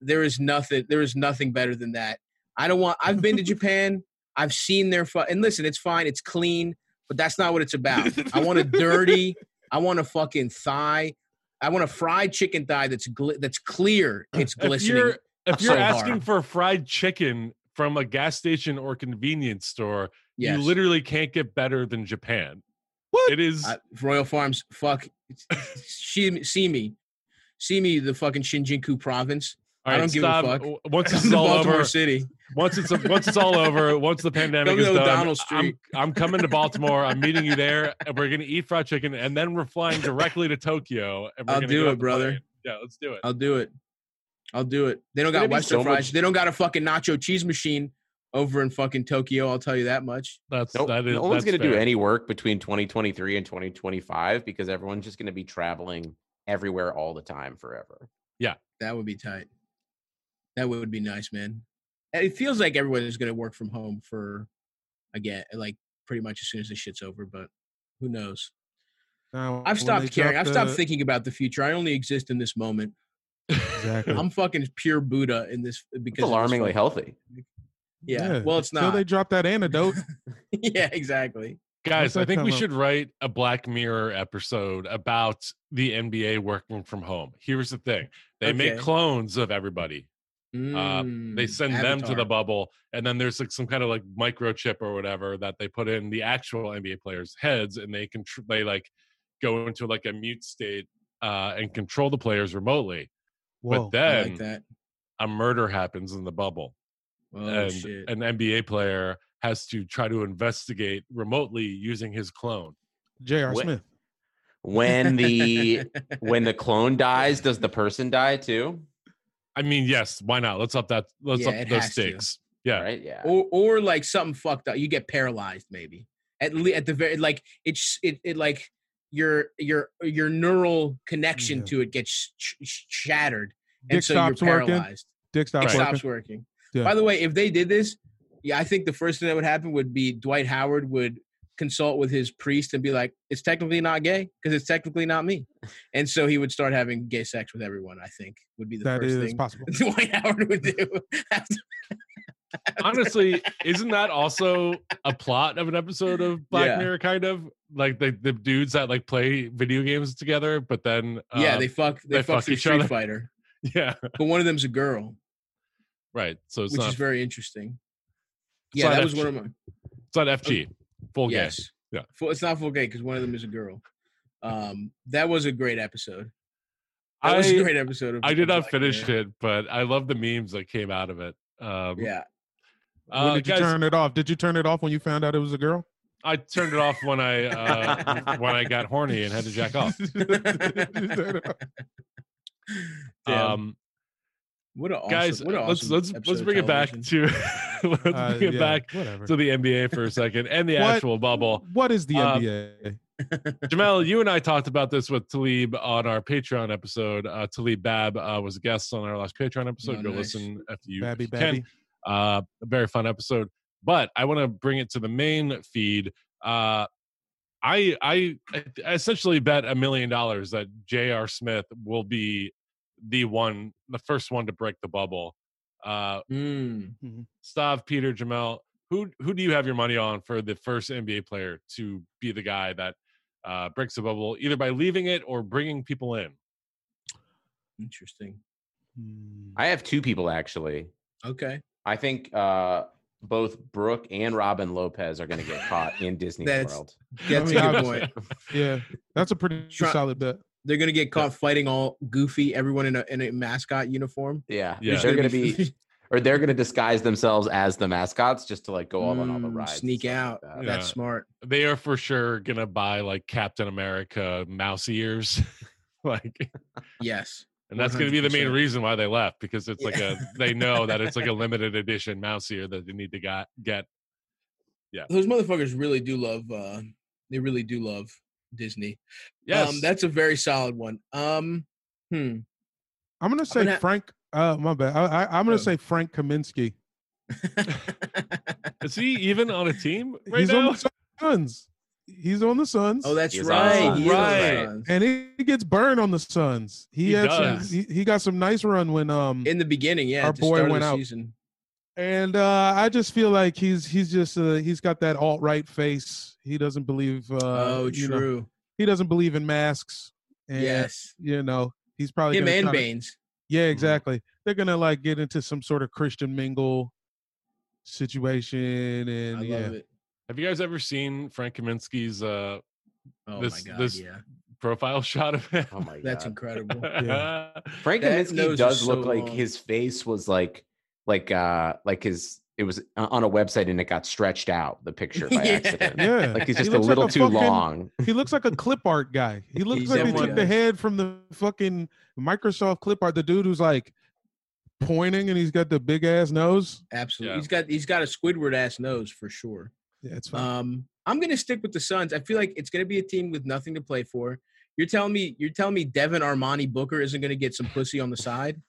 There is nothing. There is nothing better than that. I don't want. I've been to *laughs* Japan. I've seen their fu- and listen, it's fine. It's clean, but that's not what it's about. I want a dirty. I want a fucking thigh. I want a fried chicken thigh that's gl- that's clear. It's if glistening. you're if you're asking hard. for fried chicken from a gas station or convenience store, Yes. you literally can't get better than Japan. What? It is Uh, Royal Farms, fuck. see, see me, see me, the fucking Shinjuku province. all I don't give a fuck. Once *laughs* it's all Baltimore over, City. once it's once it's all over, once the *laughs* pandemic is done, I'm, I'm coming to Baltimore. I'm meeting you there, *laughs* and we're gonna eat fried chicken, and then we're flying directly to Tokyo. I'll do it, brother. plane. Yeah, let's do it. I'll do it. I'll do it. They don't got Western so fries. much- They don't got a fucking nacho cheese machine over in fucking Tokyo. I'll tell you that much. That's No, that is. no one's going to do any work between 2023 and 2025 because everyone's just going to be traveling everywhere all the time forever. Yeah, that would be tight. That would be nice, man. And It feels like everyone is going to work from home for, again, like pretty much as soon as this shit's over. But who knows? Now, I've stopped caring. drop I've stopped thinking about the future. I only exist in this moment. Exactly. I'm fucking pure Buddha in this because of this alarmingly fucking- healthy. Yeah. Well, it's Until not. they drop that antidote. *laughs* yeah, exactly. Guys, I think we up? should write a Black Mirror episode about the NBA working from home. Here's the thing: they make clones of everybody. they Mm, send them to the bubble, and then there's like some kind of like microchip or whatever that they put in the actual NBA players' heads, and they can tr- they like go into like a mute state uh, and control the players remotely. Whoa. But then like that. a murder happens in the bubble, Oh and shit. an NBA player has to try to investigate remotely using his clone. J.R. Wh- Smith. When the *laughs* when the clone dies, does the person die too? I mean, yes, why not? Let's up that. Let's Yeah, up those has to. stakes. Yeah, Right? Yeah. or or like something fucked up. You get paralyzed, maybe. At le- at the very like it's it, it like your your your neural connection Yeah. to it gets sh- sh- shattered, and Dick so you're stops working. paralyzed. Dick stops working. stops working. Yeah. By the way, if they did this, yeah, I think the first thing that would happen would be Dwight Howard would consult with his priest and be like, "It's technically not gay because it's technically not me," and so he would start having gay sex with everyone. I think would be the That first is thing possible. *laughs* Dwight Howard would do. *laughs* honestly, isn't that also a plot of an episode of Black Yeah. Mirror? Kind of like the the dudes that like play video games together, but then yeah, uh, they fuck. They, they fuck, fuck each Street other. Fighter, *laughs* yeah, but one of them's a girl, right. So it's which not is very interesting. Yeah, that was FG. one of my. it's not FG full game. Yes. Yeah. Full, it's not full gay because one of them is a girl. Um, that was a great episode. That was a great episode. Of I did not finish it, but I love the memes that came out of it. Um, Yeah. Uh, when did you guys, turn it off? Did you turn it off when you found out it was a girl? I turned it off when I *laughs* uh, when I got horny and had to jack off. *laughs* Um, what a awesome, guys, what a let's let's let's bring it back to *laughs* let's Uh, bring it yeah, back Whatever. to the NBA for a second and the What? actual bubble. What is the Uh, NBA? Jamel, you and I talked about this with Talib on our Patreon episode. Uh, Talib Bab uh, was a guest on our last Patreon episode. Oh, Go nice. listen if you, Babby, if you can. Babby. Uh, a very fun episode. But I want to bring it to the main feed. Uh, I I I essentially bet a million dollars that J.R. Smith will be the one, the first one to break the bubble. Uh, Mm. Stav, Peter, Jamel, who who do you have your money on for the first NBA player to be the guy that uh, breaks the bubble, either by leaving it or bringing people in? Interesting. Hmm. I have two people actually. Okay. I think uh, both Brook and Robin Lopez are going to get caught *laughs* in Disney That's- World. That's mean, a good I- point. *laughs* Yeah, that's a pretty Try- solid bet. They're gonna get caught fighting all goofy, everyone in a in a mascot uniform. Yeah, Yeah. they're going to be, *laughs* or they're going to disguise themselves as the mascots just to like go off on all the Mm, rides. sneak stuff like out. that. That's smart. They are for sure gonna buy like Captain America mouse ears, like, Yes. And that's gonna be the main reason why they left because it's like Yeah. a they know that it's like a *laughs* limited edition mouse ear that they need to got get. Yeah, those motherfuckers really do love. uh They really do love Disney. Yes, Um, that's a very solid one. Um, hmm. I'm gonna say gonna- Frank. Uh, my bad. I, I, I'm gonna Oh. say Frank Kaminsky. is he even on a team *laughs* right He's now? on the Suns. He's on the Suns. oh, that's He right. on He is on the right. And he gets burned on the Suns. He, He had does. some. He, he got some nice run when um. In the beginning, yeah. Our boy went out. Season. And uh, I just feel like he's he's just uh, he's got that alt right face. He doesn't believe. Uh, oh, you know, true. he doesn't believe in masks. And, yes. You know, he's probably Him and try to- Baynes. yeah, exactly. They're gonna like get into some sort of Christian mingle situation, and I yeah, love it. Have you guys ever seen Frank Kaminsky's uh, Oh This- my god. this- yeah. profile *laughs* shot of him? Oh my God. *laughs* That's incredible. Yeah. Frank That Kaminsky does so look like his face was like like uh like his it was uh, on a website and it got stretched out the *laughs* picture by Yeah. accident. Yeah, Like he's He just a looks like little a too fucking- long. He looks like a clip art guy. He looks He like they definitely took the head from the fucking Microsoft clip art. The dude who's like pointing and he's got the big ass nose. Absolutely. Yeah. He's got he's got a Squidward ass nose for sure. Yeah, it's fine. Um, I'm gonna stick with the Suns. I feel like it's gonna be a team with nothing to play for. You're telling me you're telling me Devin Armani Booker isn't gonna get some pussy on the side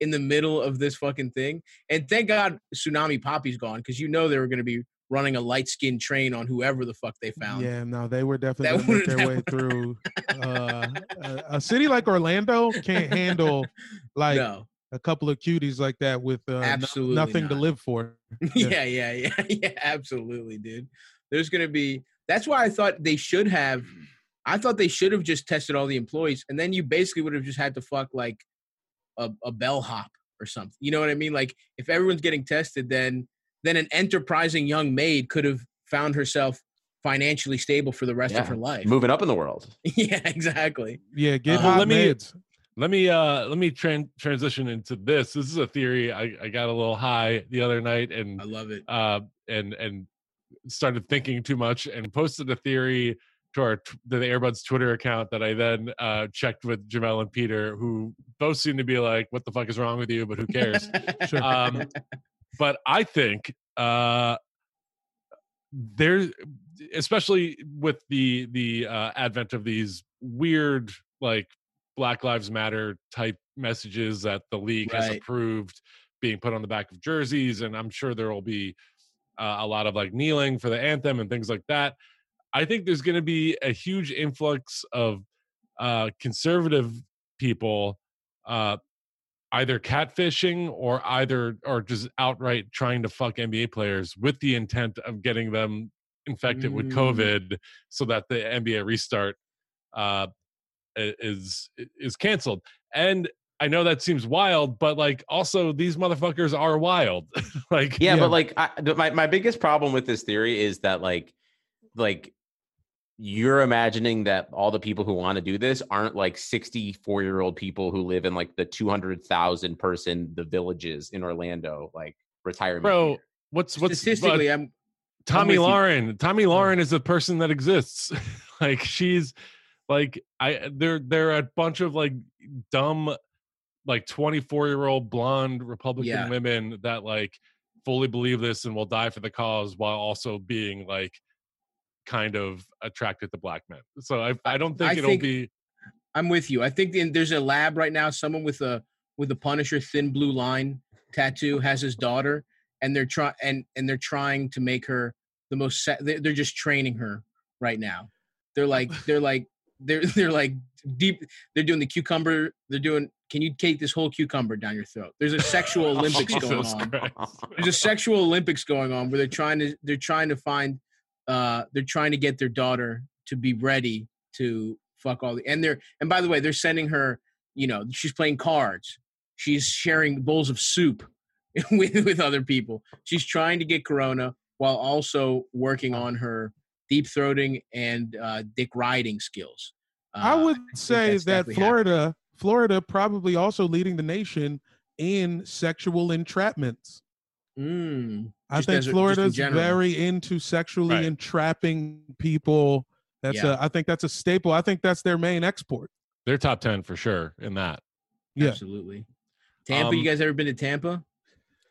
in the middle of this fucking thing? And thank God Tsunami Papi's gone because you know they were gonna be running a light skinned train on whoever the fuck they found. yeah, no, they were definitely gonna make their way through. *laughs* Uh, a, a city like Orlando can't handle like no. A couple of cuties like that with uh, no- Absolutely nothing to live for. *laughs* *laughs* yeah, yeah, yeah, *laughs* yeah, absolutely, dude. There's gonna be. That's why I thought they should have. I thought they should have just tested all the employees, and then you basically would have just had to fuck like a, a bellhop or something. You know what I mean? Like if everyone's getting tested, then then an enterprising young maid could have found herself financially stable for the rest Yeah. of her life. Moving up in the world. yeah, exactly. Yeah, get Uh, hot let me- maids. Let me uh let me tran- transition into this. This is a theory I, I got a little high the other night and I love it. uh and and started thinking too much and posted a theory to our to the Airbuds Twitter account that I then uh checked with Jamel and Peter who both seem to be like what the fuck is wrong with you but who cares. *laughs* Sure. um but I think uh there especially with the the uh advent of these weird like black lives matter type messages that the league has approved being put on the back of jerseys and i'm sure there will be uh, a lot of like kneeling for the anthem and things like that i think there's going to be a huge influx of uh conservative people uh either catfishing or either or just outright trying to fuck NBA players with the intent of getting them infected with Mm. COVID so that the NBA restart uh is is canceled. And I know that seems wild, but like also these motherfuckers are wild. *laughs* like Yeah, Yeah. but like I, my my biggest problem with this theory is that like like you're imagining that all the people who want to do this aren't like 64 year old people who live in like the 200,000 person the villages in Orlando like retirement. bro, community. what's what's Statistically, but I'm Tommy you. Lauren. Tomi Lahren is a person that exists. *laughs* like she's like I there there are a bunch of like dumb like 24 year old blonde Republican Yeah. women that like fully believe this and will die for the cause while also being like kind of attracted to black men. So I I don't think I it'll think- be I'm with you. I think the, there's a lab right now. Someone with a with a Punisher thin blue line tattoo has his daughter, and they're trying and and they're trying to make her the most. They're, they're just training her right now. They're like they're like they're *laughs* they're like deep. They're doing the cucumber. They're doing. Can you take this whole cucumber down your throat? There's a sexual *laughs* Olympics going on. Christ. There's a sexual Olympics going on where they're trying to they're trying to find uh they're trying to get their daughter to be ready to fuck all the and they're and by the way they're sending her you know she's playing cards she's sharing bowls of soup *laughs* with with other people she's trying to get corona while also working on her deep throating and uh dick riding skills I Uh, would think say that definitely Florida, Florida, probably also leading the nation in sexual entrapments. Mm, I think as a- just in very into sexually Right. entrapping people. That's Yeah. a, I think that's a staple. I think that's their main export. they're top 10 for sure in that. Yeah. absolutely tampa Um, you guys ever been to tampa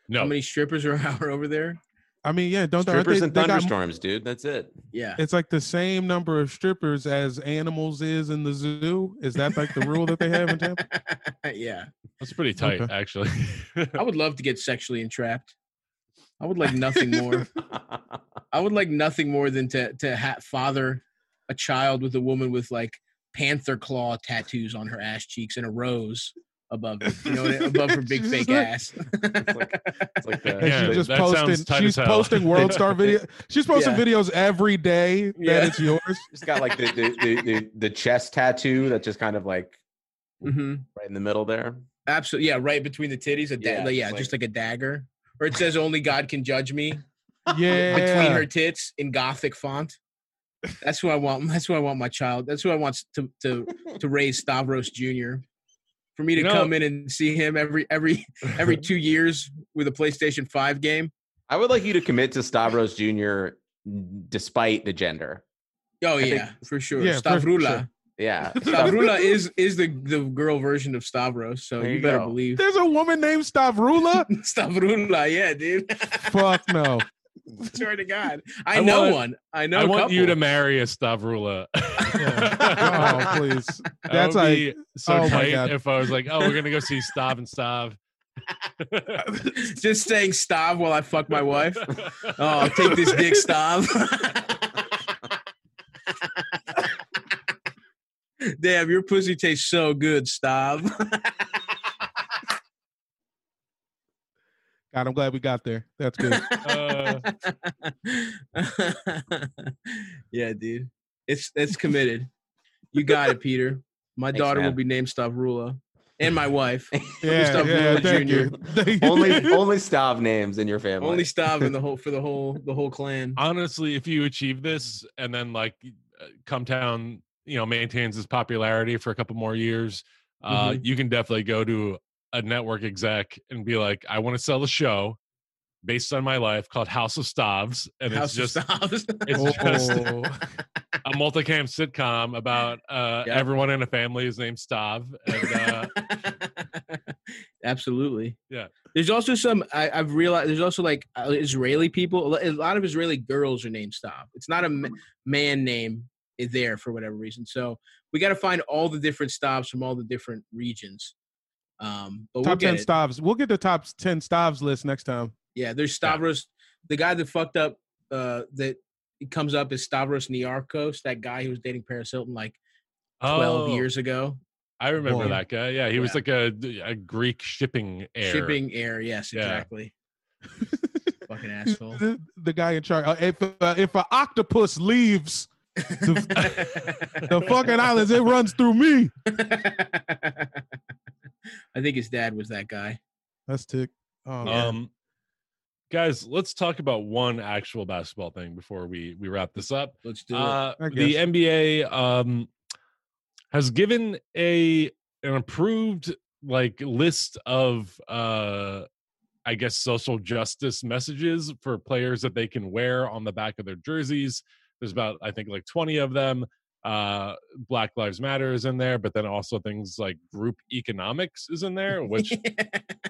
No. how many strippers are, *laughs* are over there I mean, yeah, don't they? aren't Strippers they- and they got- thunderstorms, dude. That's it. yeah It's like the same number of strippers as animals is in the zoo. Is that like the rule that they have in Tampa? *laughs* yeah. That's pretty tight Okay. actually. *laughs* I would love to get sexually entrapped. I would like nothing more. *laughs* I would like nothing more than to to ha- father a child with a woman with like panther claw tattoos on her ass cheeks and a rose above *laughs* it, you know, above her big fake like- ass. It's like *laughs* the, And Yeah, she's just posting. She's posting World Star *laughs* video. She's posting Yeah. videos every day that Yeah. it's yours. She's got like the the, the the the chest tattoo that just kind of like hmm right in the middle there. Absolutely, yeah, right between the titties. A da- Yeah, like, yeah, it's just like a dagger. Or it says "Only God can judge me" Yeah. between her tits in Gothic font. That's who I want. That's who I want my child. That's who I want to to to raise Stavros Jr. For me to You know- come in and see him every every *laughs* every two years with a PlayStation Five game. I would like you to commit to Stavros Jr. despite the gender. Oh think- yeah, for sure. Yeah, for Stavrula. sure. Yeah. *laughs* Stavrula is is the the girl version of Stavros, so There you, you better go. believe. There's a woman named Stavrula. *laughs* Stavrula, yeah, dude. Fuck no. *laughs* Swear to God, I, I know want- one. I know. I a want you to marry a Stavrula. *laughs* Oh please. *laughs* That That's would like be so oh tight if I was like, oh, we're gonna go see Stav and Stav. just saying Stav while I fuck my wife. Oh, take this dick, Stav. Damn, your pussy tastes so good, Stav. God, I'm glad we got there. That's good. Uh, *laughs* yeah, dude. It's it's committed. You got it, Peter. My Thanks, daughter will be named Stavrula. And my wife. *laughs* Yeah, Stavrula yeah, thank Jr.. you. *laughs* Thank you. only only Stav names in your family. Only Stav in the whole for the whole the whole clan. honestly, if you achieve this and then like uh, Cum Town, you know, maintains his popularity for a couple more years, uh, Mhm. you can definitely go to a network exec and be like, I want to sell a show based on my life called House of Stavs, and House it's just of Stavs. it's just a multicam sitcom about uh, Yeah. everyone in a family is named Stav, and uh, *laughs* Absolutely. Yeah. There's also some I, I've realized. There's also like uh, Israeli people. A lot of Israeli girls are named Stav. It's not a man name there for whatever reason. So we got to find all the different Stavs from all the different regions. Um, but we'll top ten it. stavs. We'll get the top ten stavs list next time. Yeah, there's Stavros. The guy that fucked up. Uh, that it comes up is Stavros Niarchos, that guy who was dating Paris Hilton like 12 oh, years ago. I remember Boy. that guy. Yeah, he was like a, a Greek shipping heir. Shipping air. Yes, Yeah. exactly. *laughs* Fucking asshole. The, the guy in charge. Uh, if uh, if an octopus leaves *laughs* the fucking islands, it runs through me. *laughs* *laughs* I think his dad was that guy. That's tick. Oh, Yeah. Um, guys, let's talk about one actual basketball thing before we we wrap this up. Let's do it. Uh, I the. NBA um has given a an approved like list of uh I guess social justice messages for players that they can wear on the back of their jerseys. There's about I think like 20 of them. Uh Black Lives Matter is in there, but then also things like group economics is in there, *laughs* which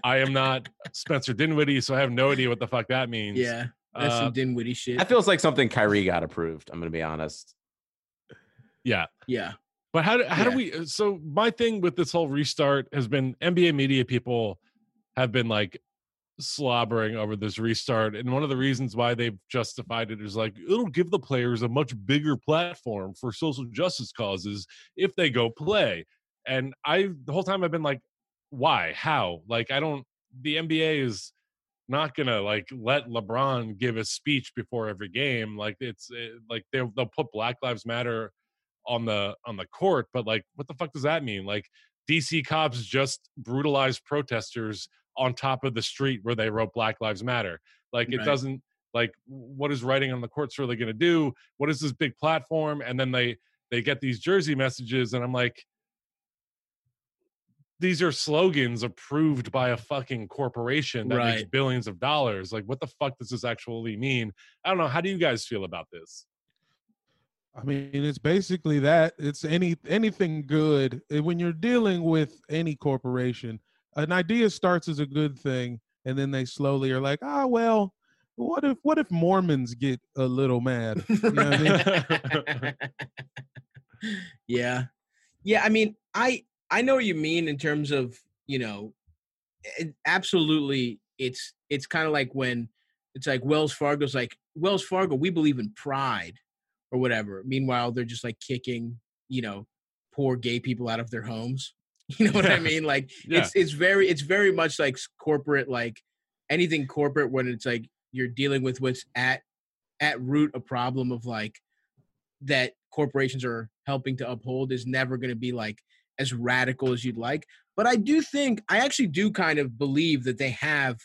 I am not Spencer Dinwiddie, so I have no idea what the fuck that means. yeah, that's Uh, some Dinwiddie shit. That feels like something Kyrie got approved. I'm gonna be honest. yeah. yeah, But how do, how do we? uh, So my thing with this whole restart has been NBA media people have been like slobbering over this restart, and one of the reasons why they've justified it is like it'll give the players a much bigger platform for social justice causes if they go play. And I the whole time I've been like, why? How? Like I don't. The NBA is not gonna like let LeBron give a speech before every game. Like it's eh, like they'll they'll put Black Lives Matter on the on the court, but like what the fuck does that mean? Like DC cops just brutalized protesters on top of the street where they wrote Black Lives Matter. Like it Right. doesn't like what is writing on the courts really going to do? What is this big platform? And then they they get these jersey messages, and I'm like, these are slogans approved by a fucking corporation that makes billions of dollars. Like, what the fuck does this actually mean? I don't know. How do you guys feel about this? I mean, it's basically that. It's any anything good. Uh, When you're dealing with any corporation, an idea starts as a good thing, and then they slowly are like, ah, well, what if what if Mormons get a little mad? *laughs* You know I mean? yeah, yeah. I mean, I I know what you mean in terms of you know, it, absolutely. It's it's kind of like when it's like Wells Fargo's like Wells Fargo. We believe in pride or whatever. Meanwhile, they're just like kicking you know poor gay people out of their homes. *laughs* You know what I mean? Like Yeah. it's it's very it's very much like corporate like anything corporate when it's like you're dealing with what's at at root a problem of like that corporations are helping to uphold is never going to be like as radical as you'd like but i do think i actually do kind of believe that they have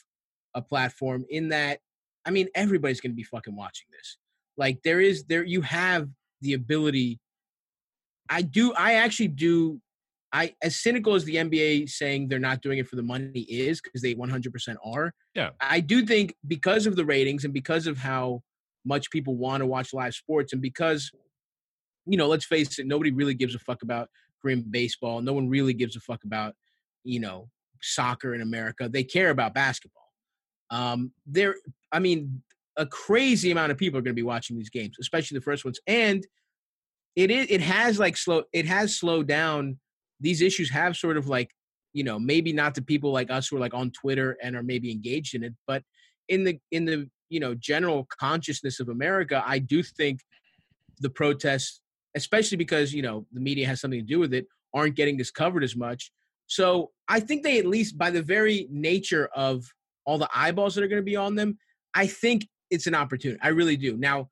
a platform in that i mean everybody's going to be fucking watching this like there is there you have the ability i do i actually do I as cynical as the NBA saying they're not doing it for the money is because they 100% are. Yeah. I do think because of the ratings and because of how much people want to watch live sports and because you know, let's face it, nobody really gives a fuck about Korean baseball. No one really gives a fuck about, you know, soccer in America. They care about basketball. Um, there, I mean, a crazy amount of people are going to be watching these games, especially the first ones. And it is, it has like slow, it has slowed down. These issues have sort of like, you know, maybe not to people like us who are like on Twitter and are maybe engaged in it, but in the in the you know general consciousness of America, I do think the protests especially because you know the media has something to do with it, aren't getting this covered as much. So I think they at least by the very nature of all the eyeballs that are going to be on them, I think it's an opportunity. I really do. Now,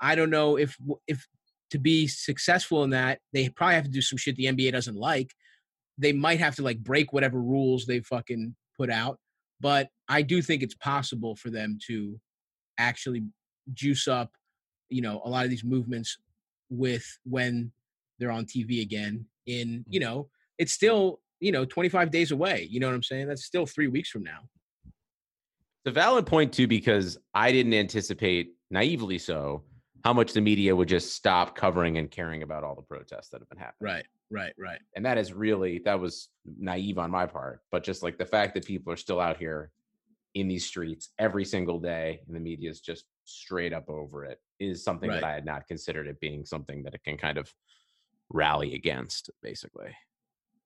I don't know if if to be successful in that, they probably have to do some shit the NBA doesn't like. They might have to like break whatever rules they fucking put out. But I do think it's possible for them to actually juice up, you know, a lot of these movements with when they're on TV again. In you Mm. know, it's still you know 25 days away. You know what I'm saying? That's still three weeks from now. It's a valid point too, because I didn't anticipate, naively so, how much the media would just stop covering and caring about all the protests that have been happening. Right, right, right. And that is really that was naive on my part. But just like the fact that people are still out here in these streets every single day and the media is just straight up over it is something that I had not considered it being something that it can kind of rally against, basically.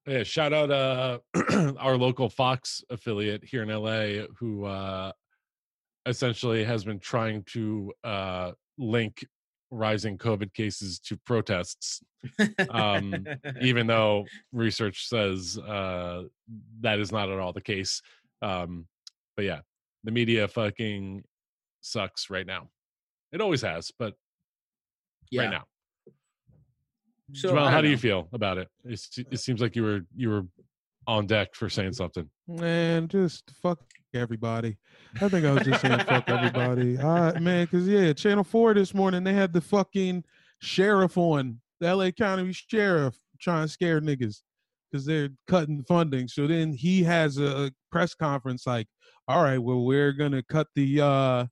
Yeah, shout out uh *clears throat* our local Fox affiliate here in LA who uh essentially has been trying to uh link rising COVID cases to protests, um, *laughs* even though research says uh that is not at all the case. Um but yeah, the media fucking sucks right now. It always has, but yeah. right now. So Jamel, how don't you feel about it? It's, it seems like you were you were on deck for saying something. Man, just fuck everybody. I think I was just saying fuck everybody. All right, man, because yeah, Channel 4 this morning, they had the fucking sheriff on, the LA County sheriff trying to scare niggas because they're cutting funding. So then he has a press conference like, all right, well, we're gonna cut the uh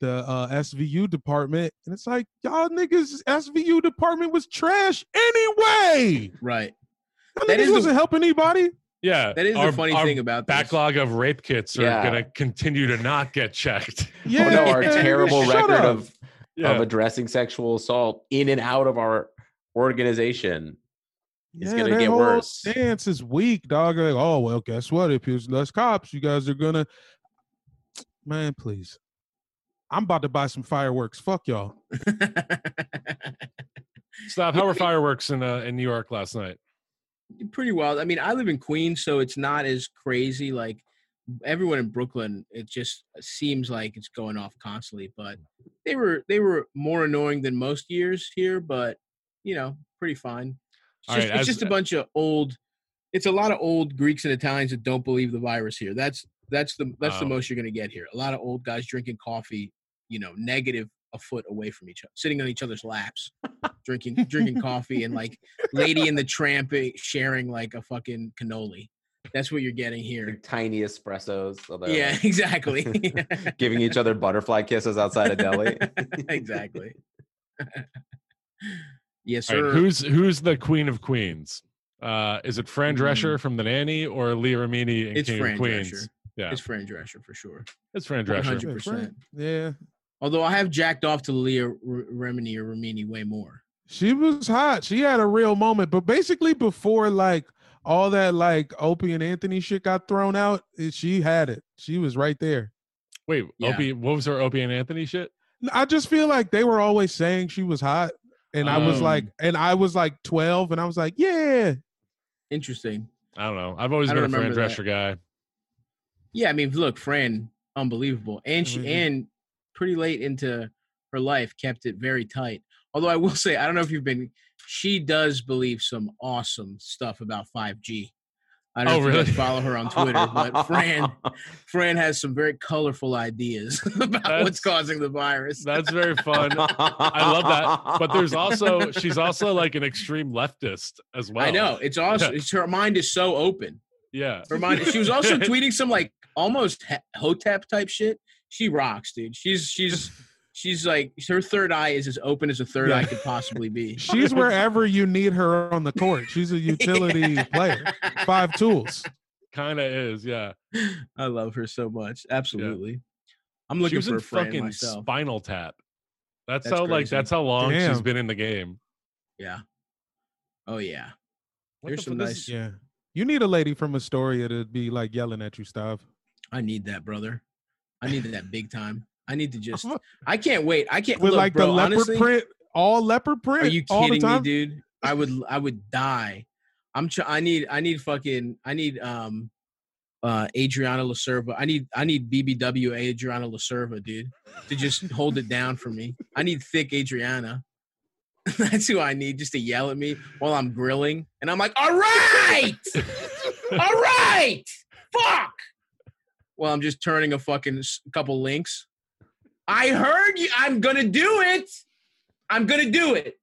the uh SVU department. And it's like, y'all niggas SVU department was trash anyway. Right. That That niggas is the- wasn't helping anybody. Yeah, That is our- the funny our thing about this. backlog of rape kits are Yeah. going to continue to not get checked. Yeah, *laughs* oh no, our man, terrible record up. of Yeah, of addressing sexual assault in and out of our organization. It's gonna that get whole worse. Stance is weak, dog. Like, oh well, guess what? If there's less cops, you guys are gonna. *tsk* Man, please. I'm about to buy some fireworks. Fuck y'all. stop. How were *laughs* fireworks in uh, in New York last night? Pretty wild. I mean, I live in Queens, so it's not as crazy. Like everyone in Brooklyn, it just seems like it's going off constantly. But they were they were more annoying than most years here, but you know, pretty fine. It's just, right, it's just a uh bunch of old. It's a lot of old Greeks and Italians that don't believe the virus here. That's that's the that's the Oh. most you're gonna get here. A lot of old guys drinking coffee, you know, negative a foot away from each other, sitting on each other's laps, drinking drinking coffee, and like lady in the tramp sharing like a fucking cannoli. That's what you're getting Your here. tiny espressos. although, Yeah, like, *laughs* exactly. *laughs* giving each other butterfly kisses outside of deli. *laughs* exactly. yes, sir. right, who's who's the queen of queens? Uh, is it Fran Drescher Mm. from The Nanny or Leah Remini in it's King Fran of Queens? Drescher. Yeah, It's Fran Drescher for sure. it's Fran Drescher. 100%. Yeah, Fran- Yeah. Although I have jacked off to Leah R- Remini or Remini way more. She was hot. She had a real moment. But basically, before like all that like Opie and Anthony shit got thrown out, she had it. She was right there. Wait, Yeah. Opie, what was her Opie and Anthony shit? I just feel like they were always saying she was hot. And I was Um, like, and I was like 12, and I was like, yeah. Interesting. I don't know. I've always I been a don't Fran. Drescher guy. Yeah, I mean, look, Fran, unbelievable, and she Mhm. and pretty late into her life kept it very tight. Although I will *laughs* say, I don't know if you've been. She does believe some awesome stuff about 5G. I don't Oh, know if you really? follow her on Twitter, but Fran, *laughs* Fran has some very colorful ideas *laughs* about That's- what's causing the virus. That's very fun. I love that. But there's also she's also like an extreme leftist as well. I know it's awesome. Yeah. It's, her mind is so open. Yeah. Her mind. She was also tweeting some like almost hotep type shit. She rocks, dude. She's she's *laughs* she's like her third eye is as open as a third Yeah. eye could possibly be. *laughs* She's wherever you need her on the court. She's a *laughs* utility player. Five tools. Kind of is, yeah. I love her so much. Absolutely. I'm looking she was for in a fucking myself. Spinal Tap. That's, That's how like that's how long she's been in the game. Yeah. Oh yeah. What Here's the some fu- nice- is- Yeah. You need a lady from Astoria to be like yelling at you, Stav. I need that, brother. I need that big time. I need to just. *laughs* I can't wait. I can't. With look, like bro, the leopard honestly, print, all leopard print. Are you kidding me, dude? I would. I would *laughs* die. I'm. Tr- I need. I need fucking. I need. Um. Uh, Adriana La Cerva. I need. I need BBW Adriana La Cerva, dude, to just hold it down for me. I need thick Adriana. *laughs* That's who I need, just to yell at me while I'm grilling, and I'm like, "All right, all right, fuck." Well, I'm just turning a fucking couple links. I heard you. I'm gonna do it. I'm gonna do it.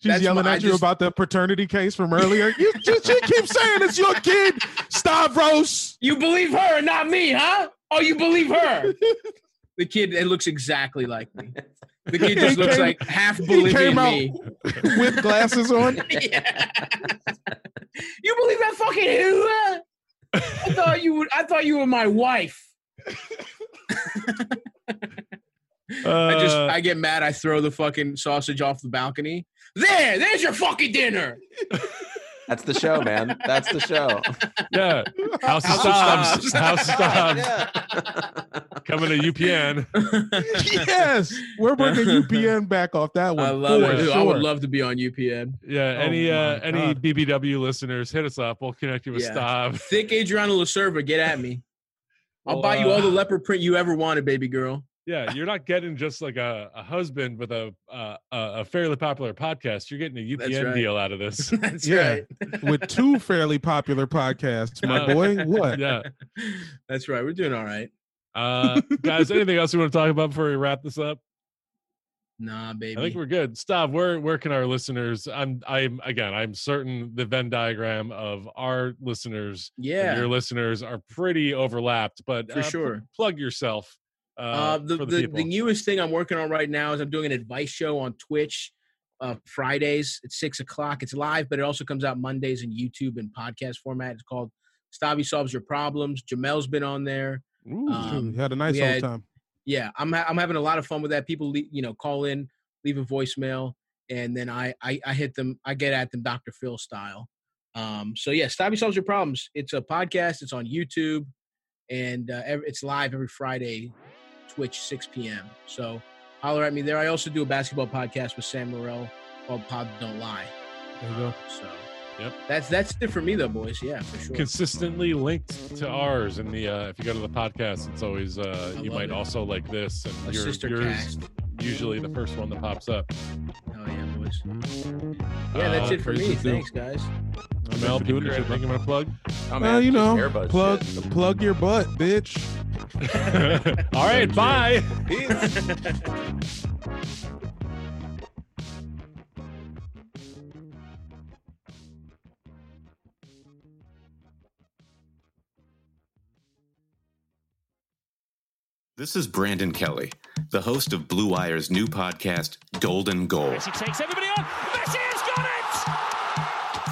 She's That's yelling my- at you just- about the paternity case from earlier. you just she keeps saying it's your kid, Stavros. You believe her not me, huh? Oh, you believe her? the kid, it looks exactly like me. The kid He just looks came- like half he Bolivian me. with glasses on. *laughs* Yeah. you believe that fucking who? I thought you would. I thought you were my wife. I just, Uh, I get mad. I throw the fucking sausage off the balcony. There, there's your fucking dinner. That's the show, man. That's the show. yeah. House of House of Stavs. Stavs. House of Stavs. Yeah. Coming to UPN. *laughs* yes, we're bringing UPN back off that one. I love for it. Dude, I would love to be on UPN. Yeah. Oh any uh any BBW listeners, hit us up. We'll connect you with Yeah. Stav. Thick Adriana La Cerva, get at me. I'll Well, buy you all the leopard print you ever wanted, baby girl. Yeah, you're not getting just like a, a husband with a, uh, a a fairly popular podcast. You're getting a UPN right. deal out of this. *laughs* That's Yeah. right. with two *laughs* fairly popular podcasts, my Yeah. boy. What? yeah. That's right. We're doing all right. Uh, *laughs* guys, anything else you want to talk about before we wrap this up? Nah, baby. I think we're good. Stop. where where can our listeners? I'm I'm again. I'm certain the Venn diagram of our listeners and yeah. your listeners are pretty overlapped. But For uh, pl- sure. plug yourself. Uh, Uh, the, for the, the, people. newest thing I'm working on right now is I'm doing an advice show on Twitch uh, Fridays at six o'clock. It's live, but it also comes out Mondays in YouTube and podcast format. It's called Stabby Solves Your Problems. Jamel's been on there. Ooh, um, had a nice we old had- time. Yeah, I'm ha- I'm having a lot of fun with that. People, le- you know, call in, leave a voicemail, and then I I, I hit them. I get at them, Dr. Phil style. Um, so yeah, Stabby Solves Your Problems. It's a podcast. It's on YouTube, and uh, ev- it's live every Friday, Twitch 6 p.m. So holler at me there. I also do a basketball podcast with Sam Morril called Pod Don't Lie. There you go. So Yep. that's that's it for me though, boys. Yeah, for sure. consistently linked to ours in the uh if you go to the podcast it's always uh I you might it. also like this and your, yours cast. usually the first one that pops up Oh yeah, boys. Yeah, that's Uh, it for me. Thanks, guys. Mel, doing Peter, it, anything you want to plug Oh, Well, you know, plug shit. plug your butt, bitch. *laughs* all right bye Peace. This is Brandon Kelly, the host of Blue Wire's new podcast, Golden Goal. Messi takes everybody on.